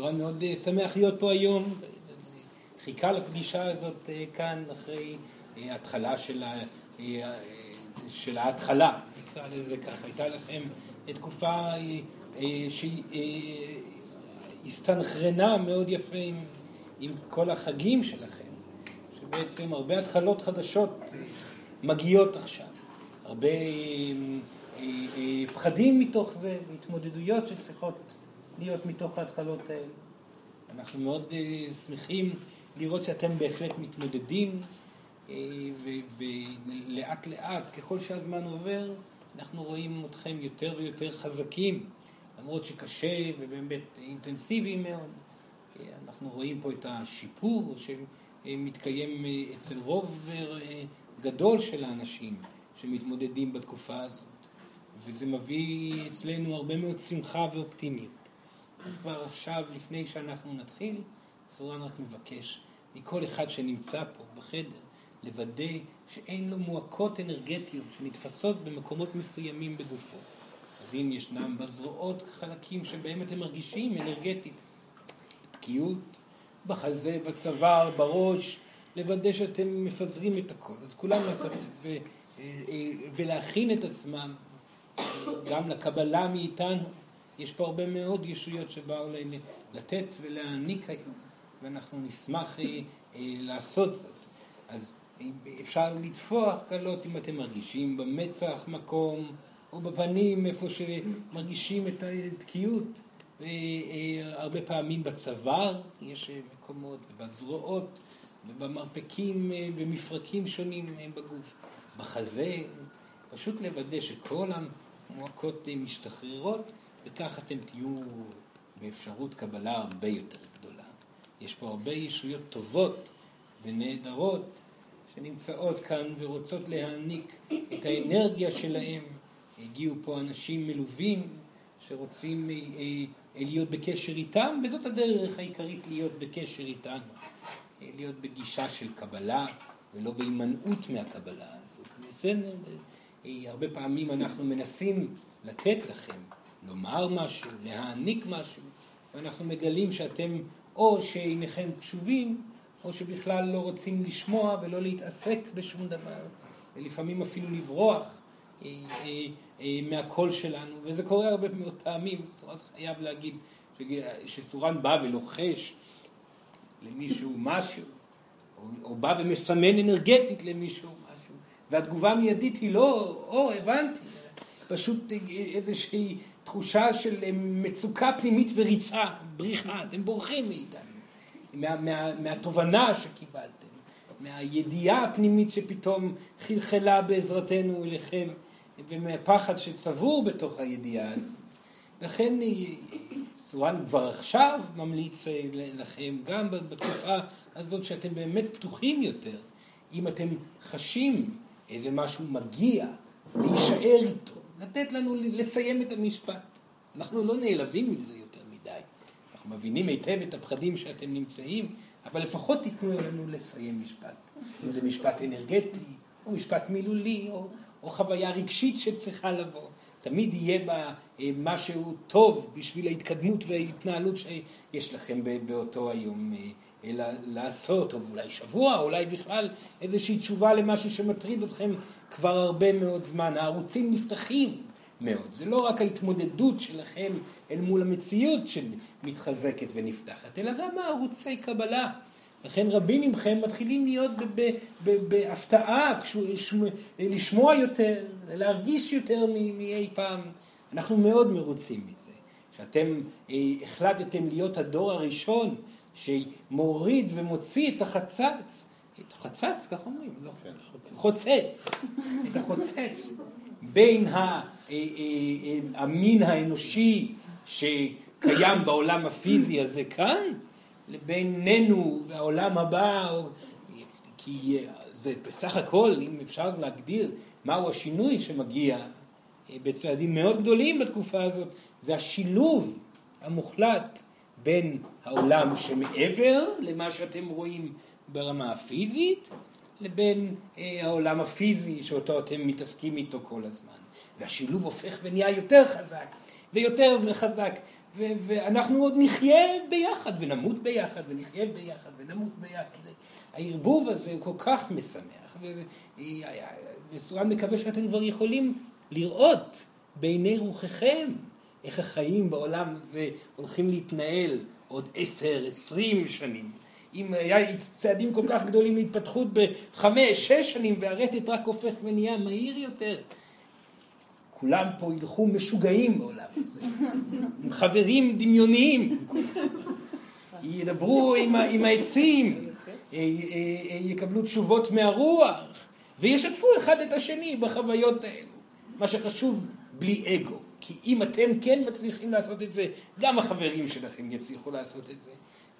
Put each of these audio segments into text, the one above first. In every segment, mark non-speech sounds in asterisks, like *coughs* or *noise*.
סורן מאוד אה, שמח להיות פה היום, חיכה לפגישה הזאת אה, כאן אחרי אה, התחלה של, ה, של ההתחלה, נקרא לזה ככה. הייתה לכם תקופה שהסתנכרנה מאוד יפה עם, עם כל החגים שלכם, שבעצם הרבה התחלות חדשות מגיעות עכשיו, הרבה פחדים מתוך זה, והתמודדויות שצריכות להיות מתוך ההתחלות האלה. אנחנו מאוד uh, שמחים לראות שאתם בהחלט מתמודדים, uh, ולאט לאט, ככל שהזמן עובר, אנחנו רואים אתכם יותר ויותר חזקים, למרות שקשה ובאמת אינטנסיבי מאוד. Uh, אנחנו רואים פה את השיפור שמתקיים אצל רוב גדול של האנשים שמתמודדים בתקופה הזאת, וזה מביא אצלנו הרבה מאוד שמחה ואופטימיות. אז כבר עכשיו, לפני שאנחנו נתחיל, סורן רק מבקש מכל אחד שנמצא פה בחדר, לוודא שאין לו מועקות אנרגטיות שנתפסות במקומות מסוימים בגופו. אז אם ישנם בזרועות חלקים שבהם אתם מרגישים אנרגטית, תקיעות, בחזה, בצוואר, בראש, לוודא שאתם מפזרים את הכל. אז כולם לעשות את זה אה, אה, ולהכין את עצמם גם לקבלה מאיתנו יש פה הרבה מאוד ישויות שבאו לתת ולהעניק היום, ואנחנו נשמח אה, אה, לעשות זאת. אז אה, אפשר לטפוח קלות אם אתם מרגישים במצח מקום, או בפנים איפה שמרגישים את התקיעות. הרבה פעמים בצוואר יש מקומות, ובזרועות, ובמרפקים ומפרקים שונים בגוף. בחזה, פשוט לוודא שכל המועקות משתחררות וכך אתם תהיו באפשרות קבלה הרבה יותר גדולה. יש פה הרבה ישויות טובות ונהדרות שנמצאות כאן ורוצות להעניק את האנרגיה שלהם. הגיעו פה אנשים מלווים שרוצים אה, אה, להיות בקשר איתם, וזאת הדרך העיקרית להיות בקשר איתנו. אה, להיות בגישה של קבלה ולא בהימנעות מהקבלה הזאת. הרבה פעמים אנחנו מנסים לתת לכם לומר משהו, להעניק משהו, ואנחנו מגלים שאתם או שעיניכם קשובים, או שבכלל לא רוצים לשמוע ולא להתעסק בשום דבר, ולפעמים אפילו לברוח אה, אה, אה, מהקול שלנו, וזה קורה הרבה מאוד פעמים, סורן חייב להגיד שסורן בא ולוחש למישהו משהו, או, או בא ומסמן אנרגטית למישהו משהו, והתגובה המיידית היא לא, או, הבנתי, פשוט איזושהי תחושה של אה, מצוקה פנימית וריצה, בריחה, אתם בורחים מאיתנו, מה, מה, מהתובנה שקיבלתם, מהידיעה הפנימית שפתאום חלחלה בעזרתנו אליכם, ומהפחד שצבור בתוך הידיעה הזו. לכן אה, סורן כבר עכשיו ממליץ אה, לכם, גם בתקופה הזאת שאתם באמת פתוחים יותר, אם אתם חשים איזה משהו מגיע, להישאר איתו. לתת לנו לסיים את המשפט. אנחנו לא נעלבים מזה יותר מדי. אנחנו מבינים היטב את הפחדים שאתם נמצאים, אבל לפחות תיתנו לנו לסיים משפט. אם זה משפט אנרגטי, או משפט מילולי, או, או חוויה רגשית שצריכה לבוא. תמיד יהיה בה אה, משהו טוב בשביל ההתקדמות וההתנהלות שיש לכם באותו היום אה, לעשות, או אולי שבוע, או אולי בכלל איזושהי תשובה למשהו שמטריד אתכם כבר הרבה מאוד זמן. הערוצים נפתחים מאוד. זה לא רק ההתמודדות שלכם אל מול המציאות שמתחזקת ונפתחת, אלא גם הערוצי קבלה. לכן רבים מכם מתחילים להיות בהפתעה, לשמוע יותר, להרגיש יותר מאי פעם. אנחנו מאוד מרוצים מזה, שאתם אה, החלטתם להיות הדור הראשון שמוריד ומוציא את החצץ את החצץ, כך אומרים, לא כן, חוצץ, את החוצץ בין אה, אה, אה, המין האנושי שקיים בעולם הפיזי הזה כאן, לביננו והעולם הבא, כי זה בסך הכל, אם אפשר להגדיר מהו השינוי שמגיע בצעדים מאוד גדולים בתקופה הזאת, זה השילוב המוחלט בין העולם שמעבר למה שאתם רואים ברמה הפיזית לבין אה, העולם הפיזי שאותו אתם מתעסקים איתו כל הזמן. והשילוב הופך ונהיה יותר חזק ויותר חזק ואנחנו עוד נחיה ביחד, ונמות ביחד, ונחיה ביחד, ונמות ביחד. הערבוב הזה הוא כל כך משמח, וסורן מקווה שאתם כבר יכולים לראות בעיני רוחכם איך החיים בעולם הזה הולכים להתנהל עוד עשר, עשרים שנים. אם היה צעדים כל כך גדולים להתפתחות בחמש, שש שנים, והרטט רק הופך ונהיה מהיר יותר. כולם פה ילכו משוגעים בעולם הזה, *laughs* עם חברים דמיוניים, ידברו עם, עם העצים, אה, אה, אה, יקבלו תשובות מהרוח, וישתפו אחד את השני בחוויות האלו. מה שחשוב, בלי אגו. כי אם אתם כן מצליחים לעשות את זה, גם החברים שלכם יצליחו לעשות את זה.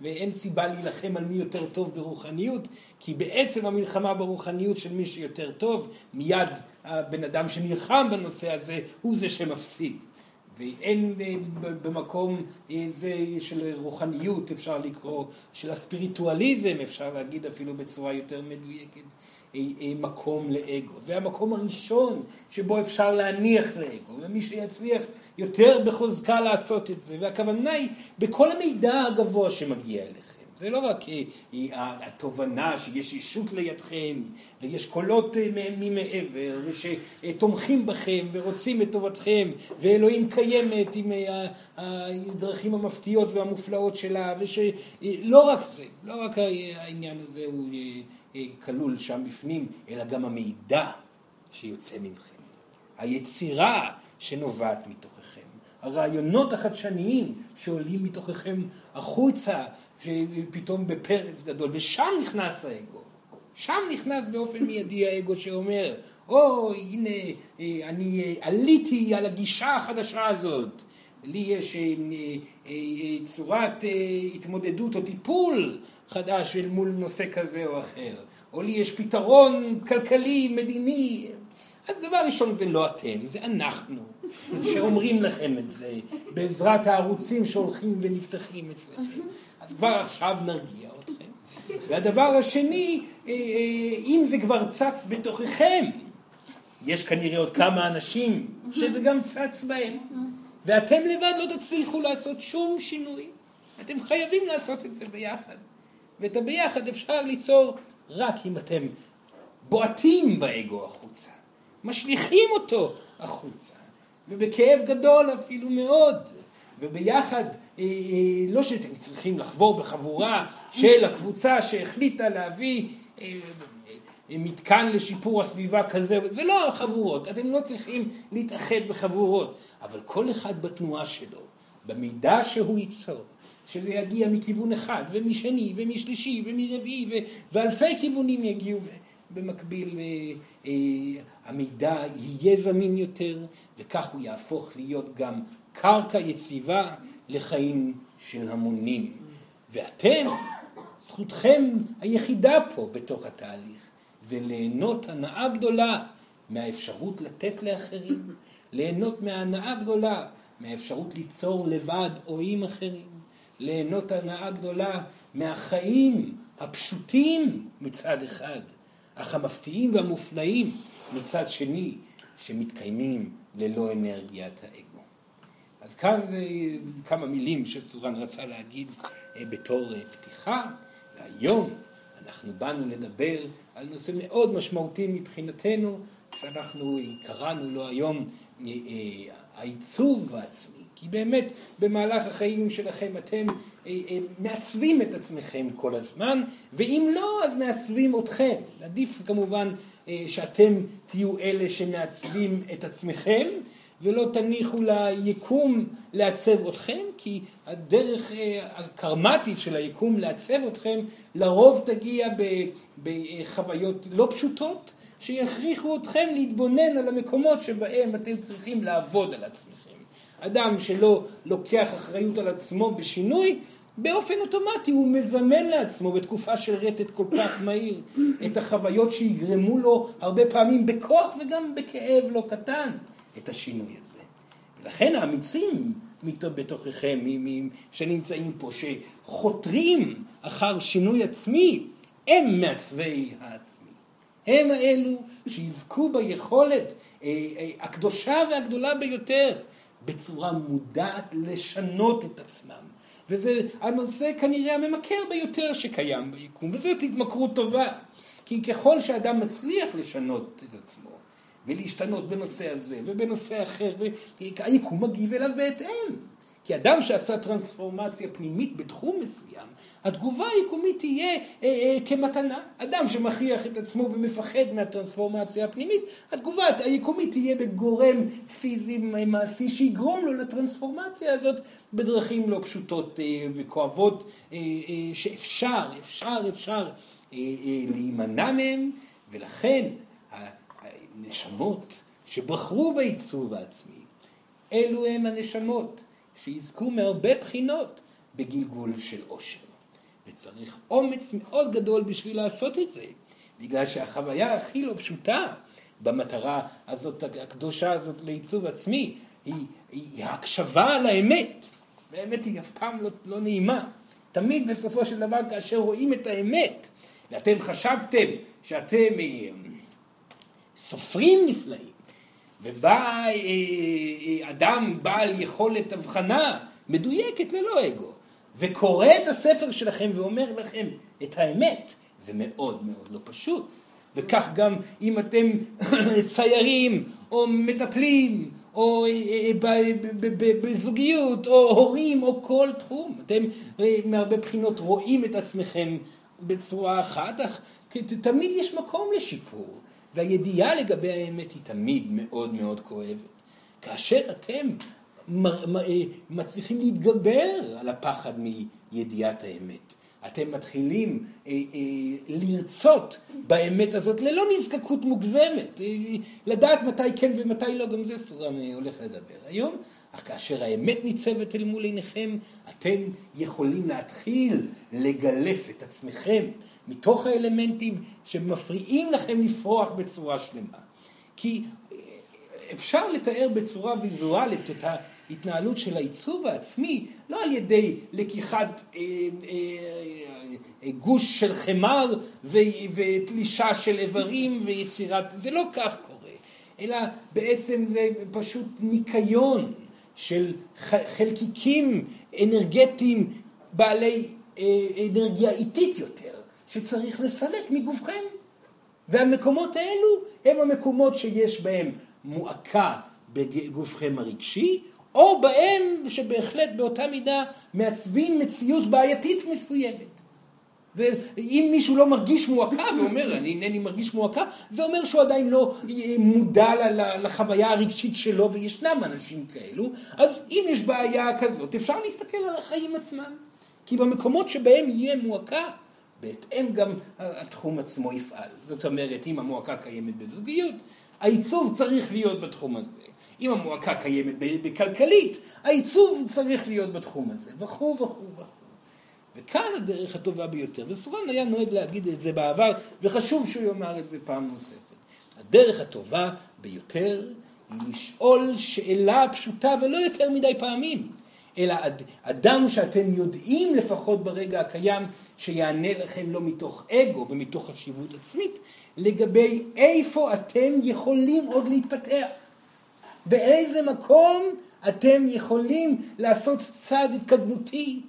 ואין סיבה להילחם על מי יותר טוב ברוחניות, כי בעצם המלחמה ברוחניות של מי שיותר טוב, מיד הבן אדם שנלחם בנושא הזה הוא זה שמפסיד. ואין אה, במקום אה, זה של רוחניות, אפשר לקרוא, של הספיריטואליזם, אפשר להגיד אפילו בצורה יותר מדויקת, מקום לאגו. זה המקום הראשון שבו אפשר להניח לאגו, ומי שיצליח יותר בחוזקה לעשות את זה, והכוונה היא בכל המידע הגבוה שמגיע אליכם. זה לא רק התובנה שיש ישות לידכם, ויש קולות ממעבר, ושתומכים בכם ורוצים את טובתכם, ואלוהים קיימת עם הדרכים המפתיעות והמופלאות שלה, ושלא רק זה, לא רק העניין הזה הוא כלול שם בפנים, אלא גם המידע שיוצא מכם. היצירה שנובעת מתוככם, הרעיונות החדשניים שעולים מתוככם החוצה, פתאום בפרץ גדול, ושם נכנס האגו. שם נכנס באופן מיידי האגו שאומר, או, oh, הנה, אה, אני אה, עליתי על הגישה החדשה הזאת. לי יש אה, צורת התמודדות או טיפול חדש אל מול נושא כזה או אחר. או לי יש פתרון כלכלי, מדיני. אז דבר ראשון זה לא אתם, זה אנחנו, שאומרים לכם את זה, בעזרת הערוצים שהולכים ונפתחים אצלכם. אז כבר עכשיו נרגיע אתכם. והדבר השני, אה, אה, אם זה כבר צץ בתוככם, יש כנראה עוד כמה אנשים שזה גם צץ בהם. ואתם לבד לא תצליחו לעשות שום שינוי. אתם חייבים לעשות את זה ביחד. ואת הביחד אפשר ליצור רק אם אתם בועטים באגו החוצה, משליכים אותו החוצה, ובכאב גדול אפילו מאוד. וביחד, אה, אה, לא שאתם צריכים לחבור בחבורה של הקבוצה שהחליטה להביא אה, מתקן לשיפור הסביבה כזה, זה לא חבורות, אתם לא צריכים להתאחד בחבורות, אבל כל אחד בתנועה שלו, במידע שהוא ייצור, שזה יגיע מכיוון אחד, ומשני, ומשלישי, ומרביעי, ואלפי כיוונים יגיעו במקביל, המידע יהיה זמין יותר, וכך הוא יהפוך להיות גם קרקע יציבה לחיים של המונים. ואתם, זכותכם היחידה פה בתוך התהליך, זה ליהנות הנאה גדולה מהאפשרות לתת לאחרים, ליהנות מהנאה גדולה מהאפשרות ליצור לבד או עם אחרים, ליהנות הנאה גדולה מהחיים הפשוטים מצד אחד, אך המפתיעים והמופלאים מצד שני, שמתקיימים ללא אנרגיית האגו. אז כאן זה כמה מילים שסורן רצה להגיד אה, בתור אה, פתיחה, והיום אנחנו באנו לדבר על נושא מאוד משמעותי מבחינתנו, שאנחנו קראנו לו היום אה, העיצוב העצמי, כי באמת במהלך החיים שלכם אתם מעצבים את עצמכם כל הזמן, ואם לא אז מעצבים אתכם. עדיף כמובן שאתם תהיו אלה שמעצבים את עצמכם, ולא תניחו ליקום לעצב אתכם, כי הדרך אה, הקרמטית של היקום לעצב אתכם לרוב תגיע בחוויות לא פשוטות, שיכריחו אתכם להתבונן על המקומות שבהם אתם צריכים לעבוד על עצמכם. אדם שלא לוקח אחריות על עצמו בשינוי, באופן אוטומטי הוא מזמן לעצמו בתקופה של רטט כל כך מהיר את החוויות שיגרמו לו הרבה פעמים בכוח וגם בכאב לא קטן. את השינוי הזה. ולכן האמיצים בתוככם, שנמצאים פה, שחותרים אחר שינוי עצמי, הם מעצבי העצמי. הם האלו שיזכו ביכולת אה, אה, הקדושה והגדולה ביותר, בצורה מודעת לשנות את עצמם. וזה הנושא כנראה הממכר ביותר שקיים ביקום, וזאת התמכרות טובה. כי ככל שאדם מצליח לשנות את עצמו, ולהשתנות בנושא הזה ובנושא אחר, היקום מגיב אליו בהתאם. כי אדם שעשה טרנספורמציה פנימית בתחום מסוים, התגובה היקומית תהיה אה, אה, כמתנה. אדם שמכריח את עצמו ומפחד מהטרנספורמציה הפנימית, התגובה היקומית תהיה בגורם פיזי מעשי שיגרום לו לטרנספורמציה הזאת בדרכים לא פשוטות אה, וכואבות, אה, אה, שאפשר, אפשר, אפשר אה, אה, להימנע מהם, ולכן הנשמות שבחרו בעיצוב העצמי, אלו הם הנשמות שיזכו מהרבה בחינות בגלגול של עושר. וצריך אומץ מאוד גדול בשביל לעשות את זה, בגלל שהחוויה הכי לא פשוטה במטרה הזאת, הקדושה הזאת לעיצוב עצמי, היא, היא הקשבה על האמת. והאמת היא אף פעם לא, לא נעימה. תמיד בסופו של דבר כאשר רואים את האמת, ואתם חשבתם שאתם אה, סופרים נפלאים, ובא אה, אה, אדם בעל יכולת הבחנה מדויקת ללא אגו, וקורא את הספר שלכם ואומר לכם את האמת, זה מאוד מאוד לא פשוט. וכך גם אם אתם *clears throat* ציירים או מטפלים או אה, בזוגיות או הורים או כל תחום, אתם מהרבה בחינות רואים את עצמכם בצורה אחת, אך תמיד יש מקום לשיפור. והידיעה לגבי האמת היא תמיד מאוד מאוד כואבת. כאשר אתם אה, מצליחים להתגבר על הפחד מידיעת האמת. אתם מתחילים אה, אה, לרצות באמת הזאת ללא נזקקות מוגזמת, אה, לדעת מתי כן ומתי לא, גם זה סורן אה, הולך לדבר היום, אך כאשר האמת ניצבת אל מול עיניכם, אתם יכולים להתחיל לגלף את עצמכם מתוך האלמנטים שמפריעים לכם לפרוח בצורה שלמה. כי אה, אפשר לתאר בצורה ויזואלית את ההתנהלות של העיצוב העצמי, לא על ידי לקיחת אה, אה, אה, גוש של חמר ו, ותלישה של איברים ויצירת, זה לא כך קורה, אלא בעצם זה פשוט ניקיון של חלקיקים אנרגטיים בעלי אה, אנרגיה איטית יותר. שצריך לסלק מגופכם. והמקומות האלו הם המקומות שיש בהם מועקה בגופכם הרגשי, או בהם שבהחלט באותה מידה מעצבים מציאות בעייתית מסוימת. ואם מישהו לא מרגיש מועקה ואומר אני אינני מרגיש מועקה, זה אומר שהוא עדיין לא מודע לחוויה הרגשית שלו וישנם אנשים כאלו, אז אם יש בעיה כזאת אפשר להסתכל על החיים עצמם. כי במקומות שבהם יהיה מועקה בהתאם גם התחום עצמו יפעל. זאת אומרת, אם המועקה קיימת בזוגיות, העיצוב צריך להיות בתחום הזה. אם המועקה קיימת בכלכלית, העיצוב צריך להיות בתחום הזה, וכו' וכו' וכו'. וכאן הדרך הטובה ביותר, וסורן היה נוהג להגיד את זה בעבר, וחשוב שהוא יאמר את זה פעם נוספת. הדרך הטובה ביותר היא לשאול שאלה פשוטה ולא יותר מדי פעמים, אלא אדם שאתם יודעים לפחות ברגע הקיים שיענה לכם לא מתוך אגו ומתוך חשיבות עצמית, לגבי איפה אתם יכולים עוד להתפתח. באיזה מקום אתם יכולים לעשות צעד התקדמותי,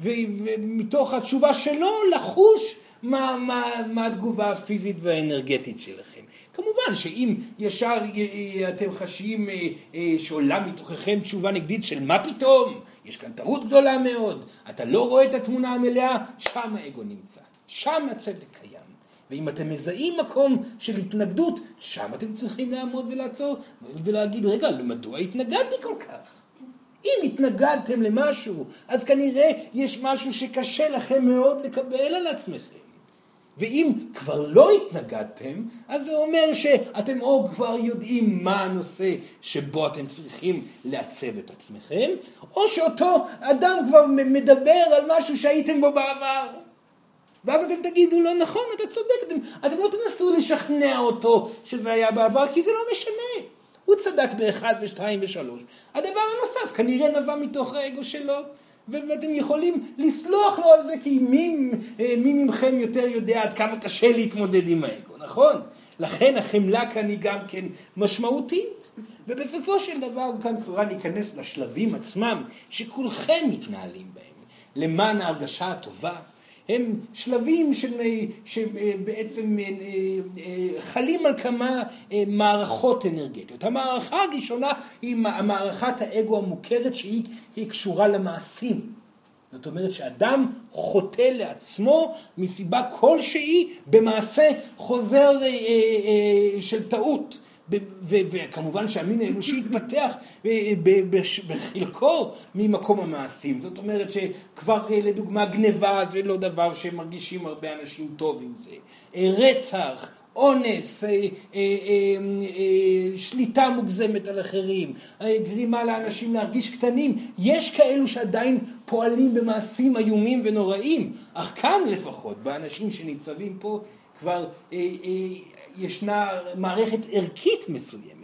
ומתוך התשובה שלו לחוש מה, מה, מה התגובה הפיזית והאנרגטית שלכם. כמובן שאם ישר אתם חשים אה, אה, שעולה מתוככם תשובה נגדית של מה פתאום, יש כאן טעות גדולה מאוד, אתה לא רואה את התמונה המלאה, שם האגו נמצא, שם הצדק קיים. ואם אתם מזהים מקום של התנגדות, שם אתם צריכים לעמוד ולעצור ולהגיד, רגע, מדוע התנגדתי כל כך? אם התנגדתם למשהו, אז כנראה יש משהו שקשה לכם מאוד לקבל על עצמכם. ואם כבר לא התנגדתם, אז זה אומר שאתם או כבר יודעים מה הנושא שבו אתם צריכים לעצב את עצמכם, או שאותו אדם כבר מדבר על משהו שהייתם בו בעבר. ואז אתם תגידו לא נכון, אתה צודק, אתם, אתם לא תנסו לשכנע אותו שזה היה בעבר, כי זה לא משנה. הוא צדק באחד ושתיים ושלוש. הדבר הנוסף כנראה נבע מתוך האגו שלו. ואתם יכולים לסלוח לו על זה, כי מי, מי מכם יותר יודע עד כמה קשה להתמודד עם האגו, נכון? לכן החמלה כאן היא גם כן משמעותית. ובסופו של דבר כאן סורן ייכנס לשלבים עצמם שכולכם מתנהלים בהם, למען ההרגשה הטובה. הם שלבים שבעצם אה, אה, חלים על כמה אה, מערכות אנרגטיות. המערכה הראשונה היא מערכת האגו המוכרת שהיא קשורה למעשים. זאת אומרת שאדם חוטא לעצמו מסיבה כלשהי במעשה חוזר של טעות. וכמובן שהמין האנושי התפתח אה, בחלקו ממקום המעשים. זאת אומרת שכבר אה, לדוגמה גניבה זה לא דבר שמרגישים הרבה אנשים טוב עם זה. אה, רצח, אונס, שליטה מוגזמת על אחרים, גרימה לאנשים להרגיש קטנים. יש כאלו שעדיין פועלים במעשים איומים ונוראים, אך כאן לפחות, באנשים שניצבים פה, כבר ישנה מערכת ערכית מסוימת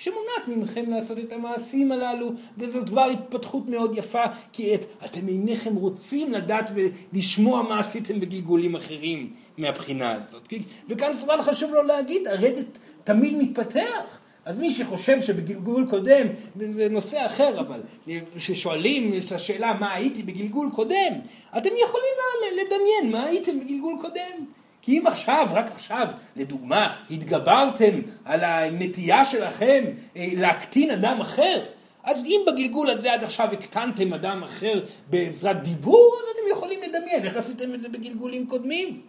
שמונעת ממכם לעשות את המעשים הללו, וזאת כבר התפתחות מאוד יפה, כי את, אתם אינכם רוצים לדעת ולשמוע מה עשיתם בגלגולים אחרים מהבחינה הזאת. וכאן סבל חשוב לו להגיד, הרדת תמיד מתפתח. אז מי שחושב שבגלגול קודם, זה נושא אחר, אבל כששואלים את השאלה מה הייתי בגלגול קודם, אתם יכולים לדמיין מה הייתם בגלגול קודם. כי אם עכשיו, רק עכשיו, לדוגמה, התגברתם על הנטייה שלכם אה, להקטין אדם אחר, אז אם בגלגול הזה עד עכשיו הקטנתם אדם אחר בעזרת דיבור, אז אתם יכולים לדמיין איך עשיתם את זה בגלגולים קודמים.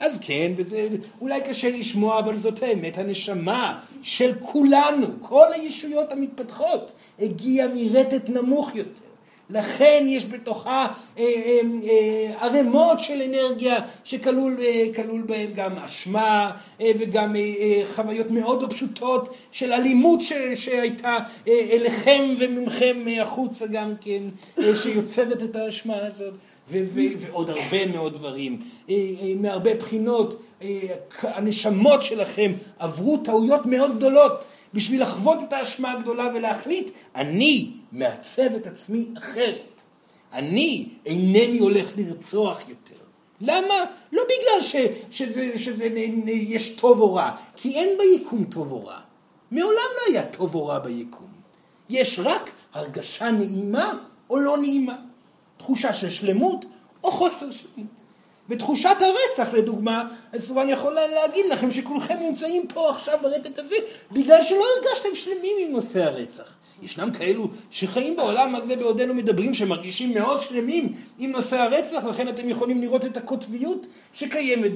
אז כן, וזה אולי קשה לשמוע, אבל זאת האמת, הנשמה של כולנו, כל הישויות המתפתחות, הגיעה מרטט נמוך יותר. לכן יש בתוכה אה, אה, אה, ערימות של אנרגיה שכלול בהם גם אשמה וגם חוויות מאוד לא פשוטות של אלימות שהייתה אליכם וממכם החוצה גם כן, שיוצרת את האשמה הזאת. ועוד הרבה מאוד דברים. מהרבה בחינות, הנשמות שלכם עברו טעויות מאוד גדולות בשביל לחוות את האשמה הגדולה ולהחליט, אני מעצב את עצמי אחרת. אני אינני הולך לרצוח יותר. למה? לא בגלל ש, שזה, שזה יש טוב או רע, כי אין ביקום טוב או רע. מעולם לא היה טוב או רע ביקום. יש רק הרגשה נעימה או לא נעימה. תחושה של שלמות או חוסר שלמות. בתחושת הרצח לדוגמה, אז אני יכול להגיד לכם שכולכם נמצאים פה עכשיו ברטט הזה בגלל שלא הרגשתם שלמים עם נושא הרצח. ישנם כאלו שחיים בעולם הזה בעודנו מדברים שמרגישים מאוד שלמים עם נושא הרצח, לכן אתם יכולים לראות את הקוטביות שקיימת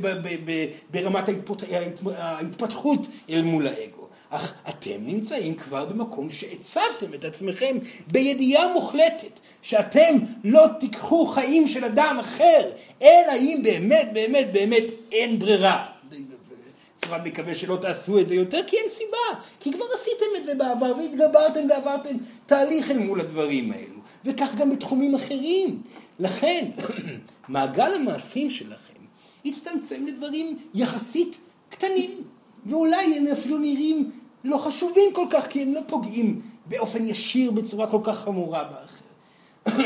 ברמת ההתפתחות אל מול האגו. אך אתם נמצאים כבר במקום שהצבתם את עצמכם בידיעה מוחלטת שאתם לא תיקחו חיים של אדם אחר, אלא אם באמת באמת באמת אין ברירה. סבבה מקווה שלא תעשו את זה יותר, כי אין סיבה. כי כבר עשיתם את זה בעבר, והתגברתם ועברתם תהליך אל מול הדברים האלו. וכך גם בתחומים אחרים. לכן, *clears throat* מעגל המעשים שלכם יצטמצם לדברים יחסית קטנים. ואולי הם אפילו נראים לא חשובים כל כך, כי הם לא פוגעים באופן ישיר בצורה כל כך חמורה באחר.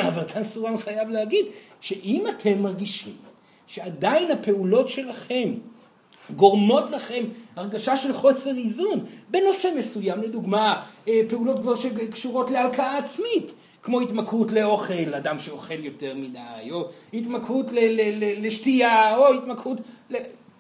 *clears throat* אבל כאן סורן חייב להגיד שאם אתם מרגישים שעדיין הפעולות שלכם גורמות לכם הרגשה של חוסר איזון בנושא מסוים, לדוגמה אה, פעולות כבר שקשורות להלקאה עצמית, כמו התמכרות לאוכל, אדם שאוכל יותר מדי, או התמכרות לשתייה, או התמכרות,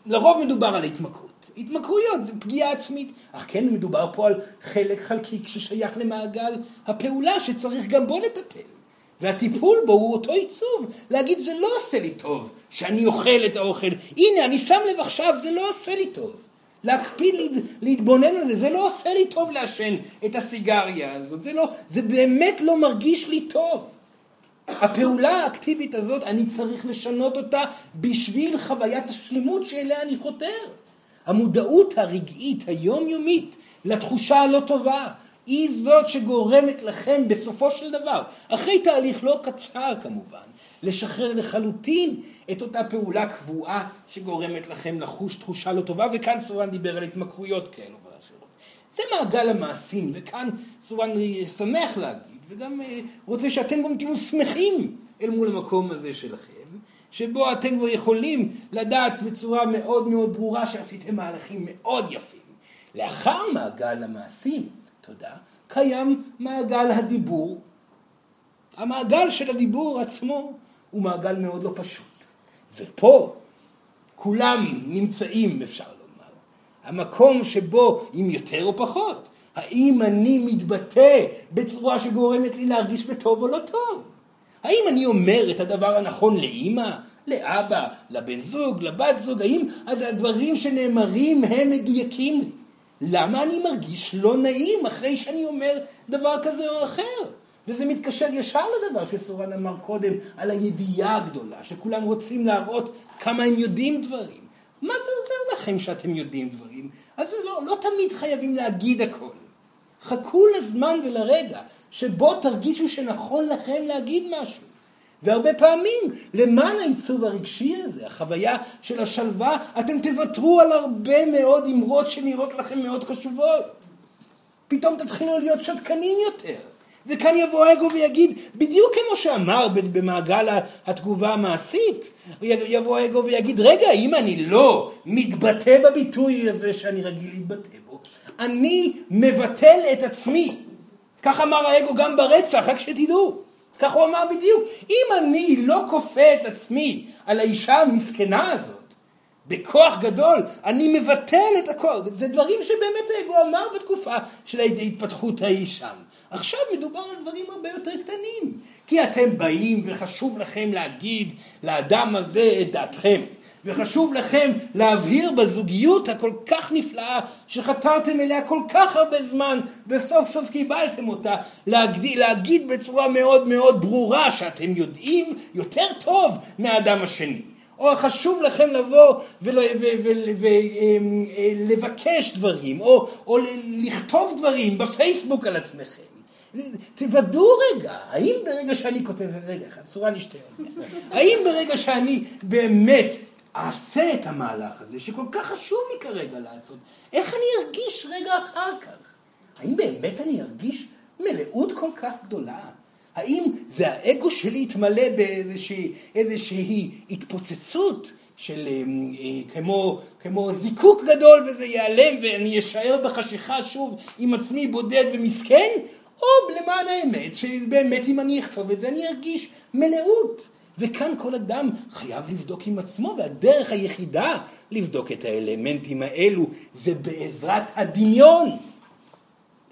לרוב מדובר על התמכרות. התמכרויות זה פגיעה עצמית, אך כן מדובר פה על חלק חלקיק ששייך למעגל הפעולה שצריך גם בו לטפל. והטיפול בו הוא אותו עיצוב, להגיד זה לא עושה לי טוב שאני אוכל את האוכל, הנה אני שם לב עכשיו זה לא עושה לי טוב. להקפיד להתבונן על זה, זה לא עושה לי טוב לעשן את הסיגריה הזאת, זה, לא, זה באמת לא מרגיש לי טוב. הפעולה האקטיבית הזאת, אני צריך לשנות אותה בשביל חוויית השלמות שאליה אני חותר. המודעות הרגעית היומיומית לתחושה הלא טובה, היא זאת שגורמת לכם בסופו של דבר, אחרי תהליך לא קצר כמובן, לשחרר לחלוטין את אותה פעולה קבועה שגורמת לכם לחוש תחושה לא טובה, וכאן סורן דיבר על התמכרויות כאלו ואחרות. זה מעגל המעשים, וכאן סורן שמח להגיד, וגם אה, רוצה שאתם גם תהיו שמחים אל מול המקום הזה שלכם, שבו אתם כבר יכולים לדעת בצורה מאוד מאוד ברורה שעשיתם מהלכים מאוד יפים. לאחר מעגל המעשים, תודה, קיים מעגל הדיבור. המעגל של הדיבור עצמו הוא מעגל מאוד לא פשוט. ופה כולם נמצאים, אפשר לומר. המקום שבו, אם יותר או פחות, האם אני מתבטא בצורה שגורמת לי להרגיש בטוב או לא טוב? האם אני אומר את הדבר הנכון לאימא, לאבא, לבן זוג, לבת זוג? האם הדברים שנאמרים הם מדויקים לי? למה אני מרגיש לא נעים אחרי שאני אומר דבר כזה או אחר? וזה מתקשר ישר לדבר שסורן אמר קודם על הידיעה הגדולה, שכולם רוצים להראות כמה הם יודעים דברים. מה זה עוזר לכם שאתם יודעים דברים? אז לא, לא תמיד חייבים להגיד הכל. חכו לזמן ולרגע שבו תרגישו שנכון לכם להגיד משהו. והרבה פעמים, למען העיצוב הרגשי הזה, החוויה של השלווה, אתם תוותרו על הרבה מאוד אמרות שנראות לכם מאוד חשובות. פתאום תתחילו להיות שתקנים יותר. וכאן יבוא האגו ויגיד, בדיוק כמו שאמר במעגל התגובה המעשית, יבוא האגו ויגיד, רגע, אם אני לא מתבטא בביטוי הזה שאני רגיל להתבטא בו, אני מבטל את עצמי. כך אמר האגו גם ברצח, רק שתדעו. כך הוא אמר בדיוק. אם אני לא כופה את עצמי על האישה המסכנה הזאת, בכוח גדול, אני מבטל את הכוח. זה דברים שבאמת האגו אמר בתקופה של ההתפתחות ההיא שם. עכשיו מדובר על דברים הרבה יותר קטנים. כי אתם באים וחשוב לכם להגיד לאדם הזה את דעתכם. וחשוב לכם להבהיר בזוגיות הכל כך נפלאה שחתרתם אליה כל כך הרבה זמן וסוף סוף קיבלתם אותה להגיד, להגיד בצורה מאוד מאוד ברורה שאתם יודעים יותר טוב מהאדם השני. או חשוב לכם לבוא ולבקש דברים, או, או לכתוב דברים בפייסבוק על עצמכם. תוודאו רגע, האם ברגע שאני כותב, רגע צורה נשתה האם ברגע שאני באמת אעשה את המהלך הזה, שכל כך חשוב לי כרגע לעשות, איך אני ארגיש רגע אחר כך? האם באמת אני ארגיש מלאות כל כך גדולה? האם זה האגו שלי יתמלא באיזושהי התפוצצות של אה, כמו, כמו זיקוק גדול וזה ייעלם ואני אשאר בחשיכה שוב עם עצמי בודד ומסכן? או למען האמת, שבאמת אם אני אכתוב את זה אני ארגיש מלאות. וכאן כל אדם חייב לבדוק עם עצמו, והדרך היחידה לבדוק את האלמנטים האלו זה בעזרת הדמיון.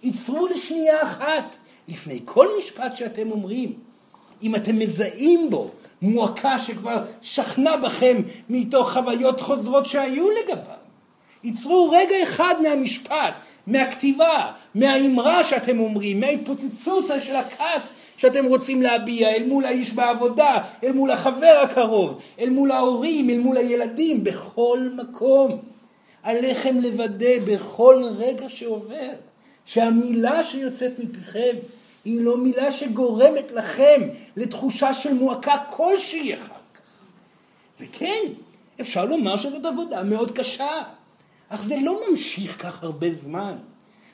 ייצרו לשנייה אחת, לפני כל משפט שאתם אומרים, אם אתם מזהים בו מועקה שכבר שכנה בכם מתוך חוויות חוזרות שהיו לגביו. ייצרו רגע אחד מהמשפט, מהכתיבה, מהאמרה שאתם אומרים, מההתפוצצות של הכעס שאתם רוצים להביע אל מול האיש בעבודה, אל מול החבר הקרוב, אל מול ההורים, אל מול הילדים, בכל מקום. עליכם לוודא בכל רגע שעובר שהמילה שיוצאת מפיכם היא לא מילה שגורמת לכם לתחושה של מועקה כלשהי אחר כך. וכן, אפשר לומר שזאת עבודה מאוד קשה, אך זה לא ממשיך כך הרבה זמן.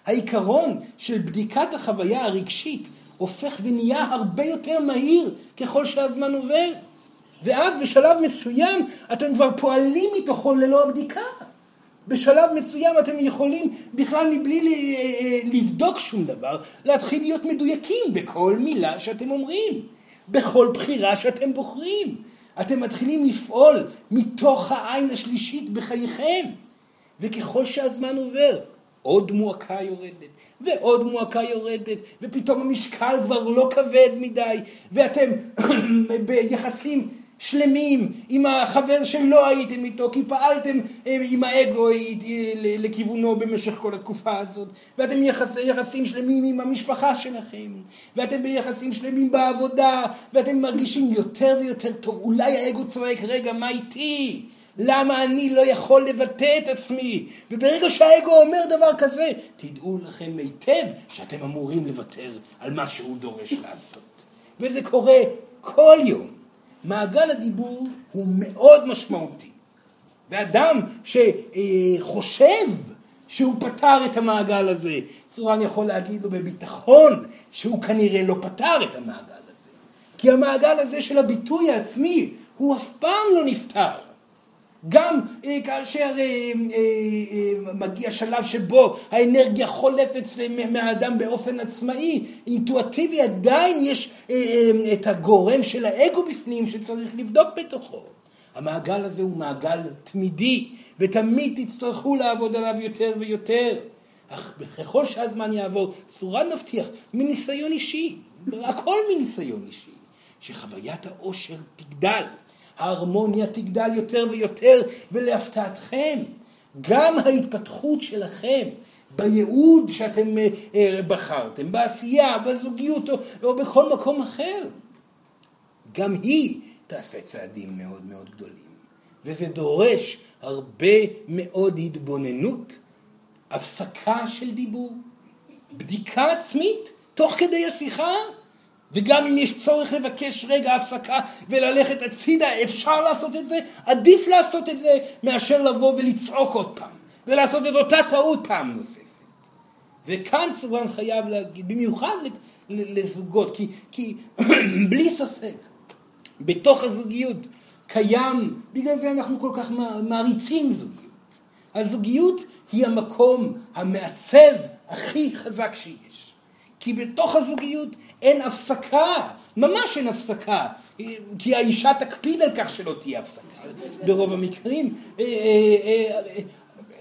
העיקרון של בדיקת החוויה הרגשית הופך ונהיה הרבה יותר מהיר ככל שהזמן עובר. ואז בשלב מסוים אתם כבר פועלים מתוכו ללא הבדיקה. בשלב מסוים אתם יכולים בכלל מבלי אה, אה, לבדוק שום דבר, להתחיל להיות מדויקים בכל מילה שאתם אומרים, בכל בחירה שאתם בוחרים. אתם מתחילים לפעול מתוך העין השלישית בחייכם. וככל שהזמן עובר, עוד מועקה יורדת, ועוד מועקה יורדת, ופתאום המשקל כבר לא כבד מדי, ואתם *clears throat* ביחסים שלמים עם החבר שלא הייתם איתו, כי פעלתם אה, עם האגו אה, לכיוונו במשך כל התקופה הזאת, ואתם ביחסים שלמים עם המשפחה שלכם, ואתם ביחסים שלמים בעבודה, ואתם מרגישים יותר ויותר טוב, אולי האגו צועק, רגע, מה איתי? למה אני לא יכול לבטא את עצמי? וברגע שהאגו אומר דבר כזה, תדעו לכם היטב שאתם אמורים לוותר על מה שהוא דורש לעשות. וזה קורה כל יום. מעגל הדיבור הוא מאוד משמעותי. ואדם שחושב שהוא פתר את המעגל הזה, צורן יכול להגיד לו בביטחון שהוא כנראה לא פתר את המעגל הזה. כי המעגל הזה של הביטוי העצמי הוא אף פעם לא נפתר. גם אה, כאשר אה, אה, אה, מגיע שלב שבו האנרגיה חולפת מהאדם באופן עצמאי, אינטואטיבי, עדיין יש אה, אה, את הגורם של האגו בפנים שצריך לבדוק בתוכו. המעגל הזה הוא מעגל תמידי, ותמיד תצטרכו לעבוד עליו יותר ויותר. אך ככל שהזמן יעבור, צורן מבטיח, מניסיון אישי, הכל מניסיון אישי, שחוויית העושר תגדל, ההרמוניה תגדל יותר ויותר, ולהפתעתכם, גם ההתפתחות שלכם בייעוד שאתם אה, אה, בחרתם, בעשייה, בזוגיות או, או בכל מקום אחר, גם היא תעשה צעדים מאוד מאוד גדולים. וזה דורש הרבה מאוד התבוננות, הפסקה של דיבור, בדיקה עצמית תוך כדי השיחה, וגם אם יש צורך לבקש רגע הפסקה וללכת הצידה, אפשר לעשות את זה, עדיף לעשות את זה מאשר לבוא ולצעוק עוד פעם, ולעשות את אותה טעות פעם נוספת. וכאן סורן חייב להגיד, במיוחד לזוגות, כי, כי *clears throat* בלי ספק, בתוך הזוגיות קיים, בגלל זה אנחנו כל כך מעריצים זוגיות. הזוגיות היא המקום המעצב הכי חזק שיש. כי בתוך הזוגיות אין הפסקה, ממש אין הפסקה. כי האישה תקפיד על כך שלא תהיה הפסקה. ברוב המקרים אה, אה, אה,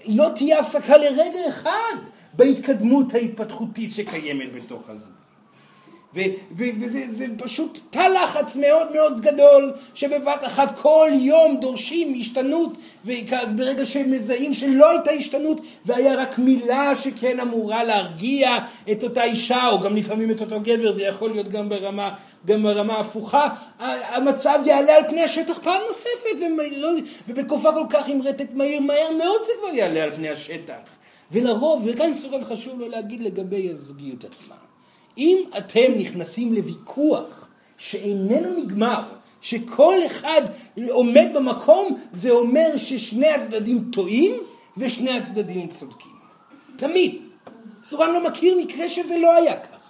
לא תהיה הפסקה לרגע אחד בהתקדמות ההתפתחותית שקיימת בתוך הזוגיות. וזה פשוט תא לחץ מאוד מאוד גדול, שבבת אחת כל יום דורשים השתנות, וברגע שהם מזהים שלא הייתה השתנות, והיה רק מילה שכן אמורה להרגיע את אותה אישה, או גם לפעמים את אותו גבר, זה יכול להיות גם ברמה, גם ברמה הפוכה, המצב יעלה על פני השטח פעם נוספת, ולא, ובתקופה כל כך רטט מהיר, מהר מאוד זה כבר יעלה על פני השטח. ולרוב, וגם סורן חשוב לו להגיד לגבי הזוגיות עצמה. אם אתם נכנסים לוויכוח שאיננו נגמר, שכל אחד עומד במקום, זה אומר ששני הצדדים טועים ושני הצדדים צודקים. תמיד. סורן לא מכיר מקרה שזה לא היה כך.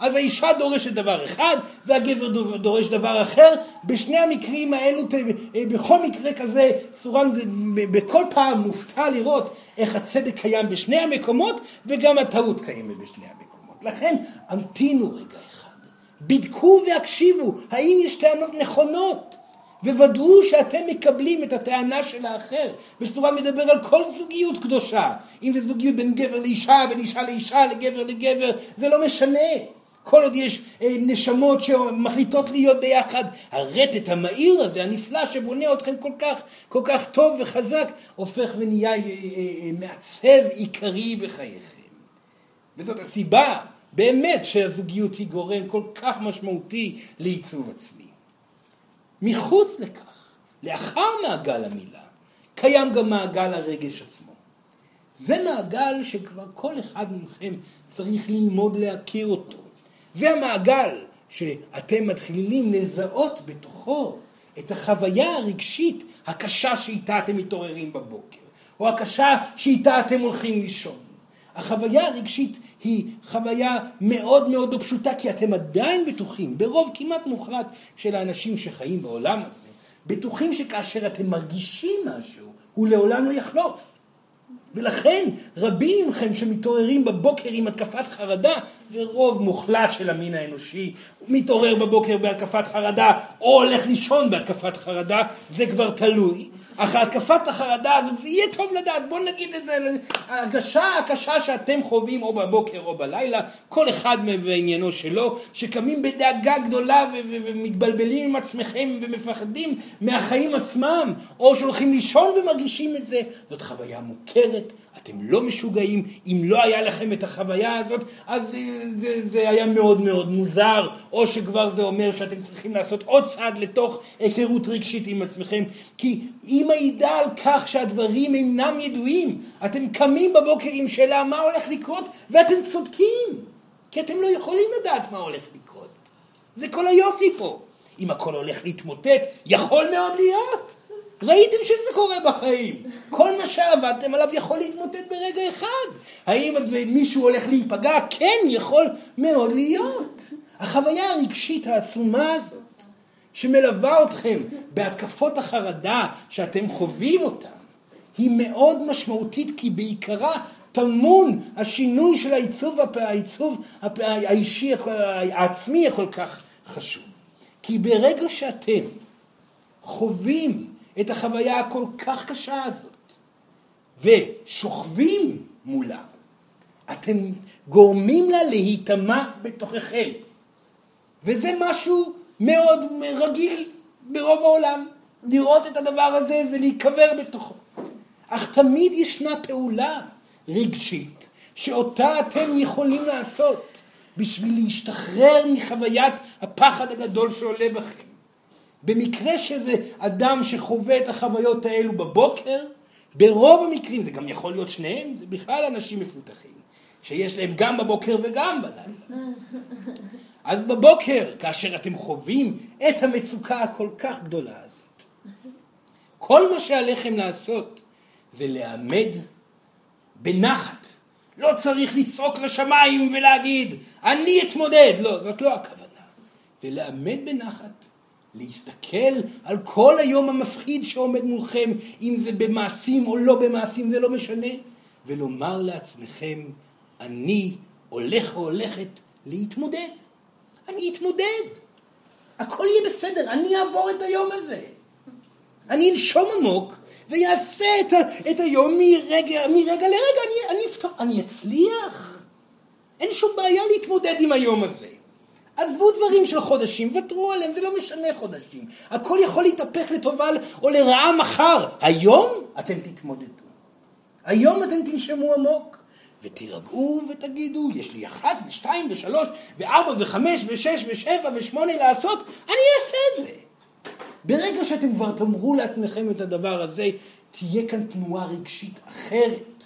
אז האישה דורשת דבר אחד והגבר דורש דבר אחר. בשני המקרים האלו, בכל מקרה כזה, סורן בכל פעם מופתע לראות איך הצדק קיים בשני המקומות וגם הטעות קיימת בשני המקומות. לכן המתינו רגע אחד, בדקו והקשיבו, האם יש טענות נכונות, וודאו שאתם מקבלים את הטענה של האחר. בסורה מדבר על כל זוגיות קדושה, אם זה זוגיות בין גבר לאישה, בין אישה לאישה, לגבר לגבר, זה לא משנה. כל עוד יש אה, נשמות שמחליטות להיות ביחד, הרטט המהיר הזה, הנפלא, שבונה אתכם כל כך, כל כך טוב וחזק, הופך ונהיה אה, אה, מעצב עיקרי בחייכם. וזאת הסיבה באמת שהזוגיות היא גורם כל כך משמעותי לעיצוב עצמי. מחוץ לכך, לאחר מעגל המילה, קיים גם מעגל הרגש עצמו. זה מעגל שכבר כל אחד מכם צריך ללמוד להכיר אותו. זה המעגל שאתם מתחילים לזהות בתוכו את החוויה הרגשית הקשה שאיתה אתם מתעוררים בבוקר, או הקשה שאיתה אתם הולכים לישון. החוויה הרגשית היא חוויה מאוד מאוד לא פשוטה, כי אתם עדיין בטוחים, ברוב כמעט מוחלט של האנשים שחיים בעולם הזה, בטוחים שכאשר אתם מרגישים משהו, הוא לעולם לא יחלוף. ולכן רבים מכם שמתעוררים בבוקר עם התקפת חרדה, ורוב מוחלט של המין האנושי מתעורר בבוקר בהתקפת חרדה, או הולך לישון בהתקפת חרדה, זה כבר תלוי. אך התקפת החרדה הזאת, זה יהיה טוב לדעת, בואו נגיד את זה, ההרגשה הקשה שאתם חווים או בבוקר או בלילה, כל אחד בעניינו שלו, שקמים בדאגה גדולה ומתבלבלים עם עצמכם ומפחדים מהחיים עצמם, או שהולכים לישון ומרגישים את זה, זאת חוויה מוכרת, אתם לא משוגעים, אם לא היה לכם את החוויה הזאת, אז זה, זה, זה היה מאוד מאוד מוזר, או שכבר זה אומר שאתם צריכים לעשות עוד צעד לתוך היכרות רגשית עם עצמכם, כי היא מעידה על כך שהדברים אינם ידועים. אתם קמים בבוקר עם שאלה מה הולך לקרות, ואתם צודקים, כי אתם לא יכולים לדעת מה הולך לקרות. זה כל היופי פה. אם הכל הולך להתמוטט, יכול מאוד להיות. ראיתם שזה קורה בחיים. כל מה שעבדתם עליו יכול להתמוטט ברגע אחד. האם מישהו הולך להיפגע? כן, יכול מאוד להיות. החוויה הרגשית העצומה הזאת, שמלווה אתכם בהתקפות החרדה שאתם חווים אותן, היא מאוד משמעותית כי בעיקרה טמון השינוי של העיצוב, העיצוב האישי, העצמי הכל כך חשוב. כי ברגע שאתם חווים את החוויה הכל כך קשה הזאת ושוכבים מולה, אתם גורמים לה להיטמע בתוככם. וזה משהו מאוד רגיל ברוב העולם, לראות את הדבר הזה ולהיקבר בתוכו. אך תמיד ישנה פעולה רגשית שאותה אתם יכולים לעשות בשביל להשתחרר מחוויית הפחד הגדול שעולה בכם. במקרה שזה אדם שחווה את החוויות האלו בבוקר, ברוב המקרים, זה גם יכול להיות שניהם, זה בכלל אנשים מפותחים, שיש להם גם בבוקר וגם בלילה. אז בבוקר, כאשר אתם חווים את המצוקה הכל כך גדולה הזאת, כל מה שעליכם לעשות זה לעמד בנחת. לא צריך לצעוק לשמיים ולהגיד, אני אתמודד. לא, זאת לא הכוונה. זה לעמד בנחת, להסתכל על כל היום המפחיד שעומד מולכם, אם זה במעשים או לא במעשים, זה לא משנה, ולומר לעצמכם, אני הולך או הולכת להתמודד. אני אתמודד. הכל יהיה בסדר, אני אעבור את היום הזה. אני אנשום עמוק ויעשה את, ה, את היום מרגע, מרגע לרגע, אני, אני אני אצליח. אין שום בעיה להתמודד עם היום הזה. עזבו דברים של חודשים, ותרו עליהם, זה לא משנה חודשים. הכל יכול להתהפך לטובה או לרעה מחר. היום אתם תתמודדו. היום אתם תנשמו עמוק. ותירגעו ותגידו, יש לי אחת ושתיים ושלוש וארבע וחמש ושש ושבע ושמונה לעשות, אני אעשה את זה. ברגע שאתם כבר תאמרו לעצמכם את הדבר הזה, תהיה כאן תנועה רגשית אחרת.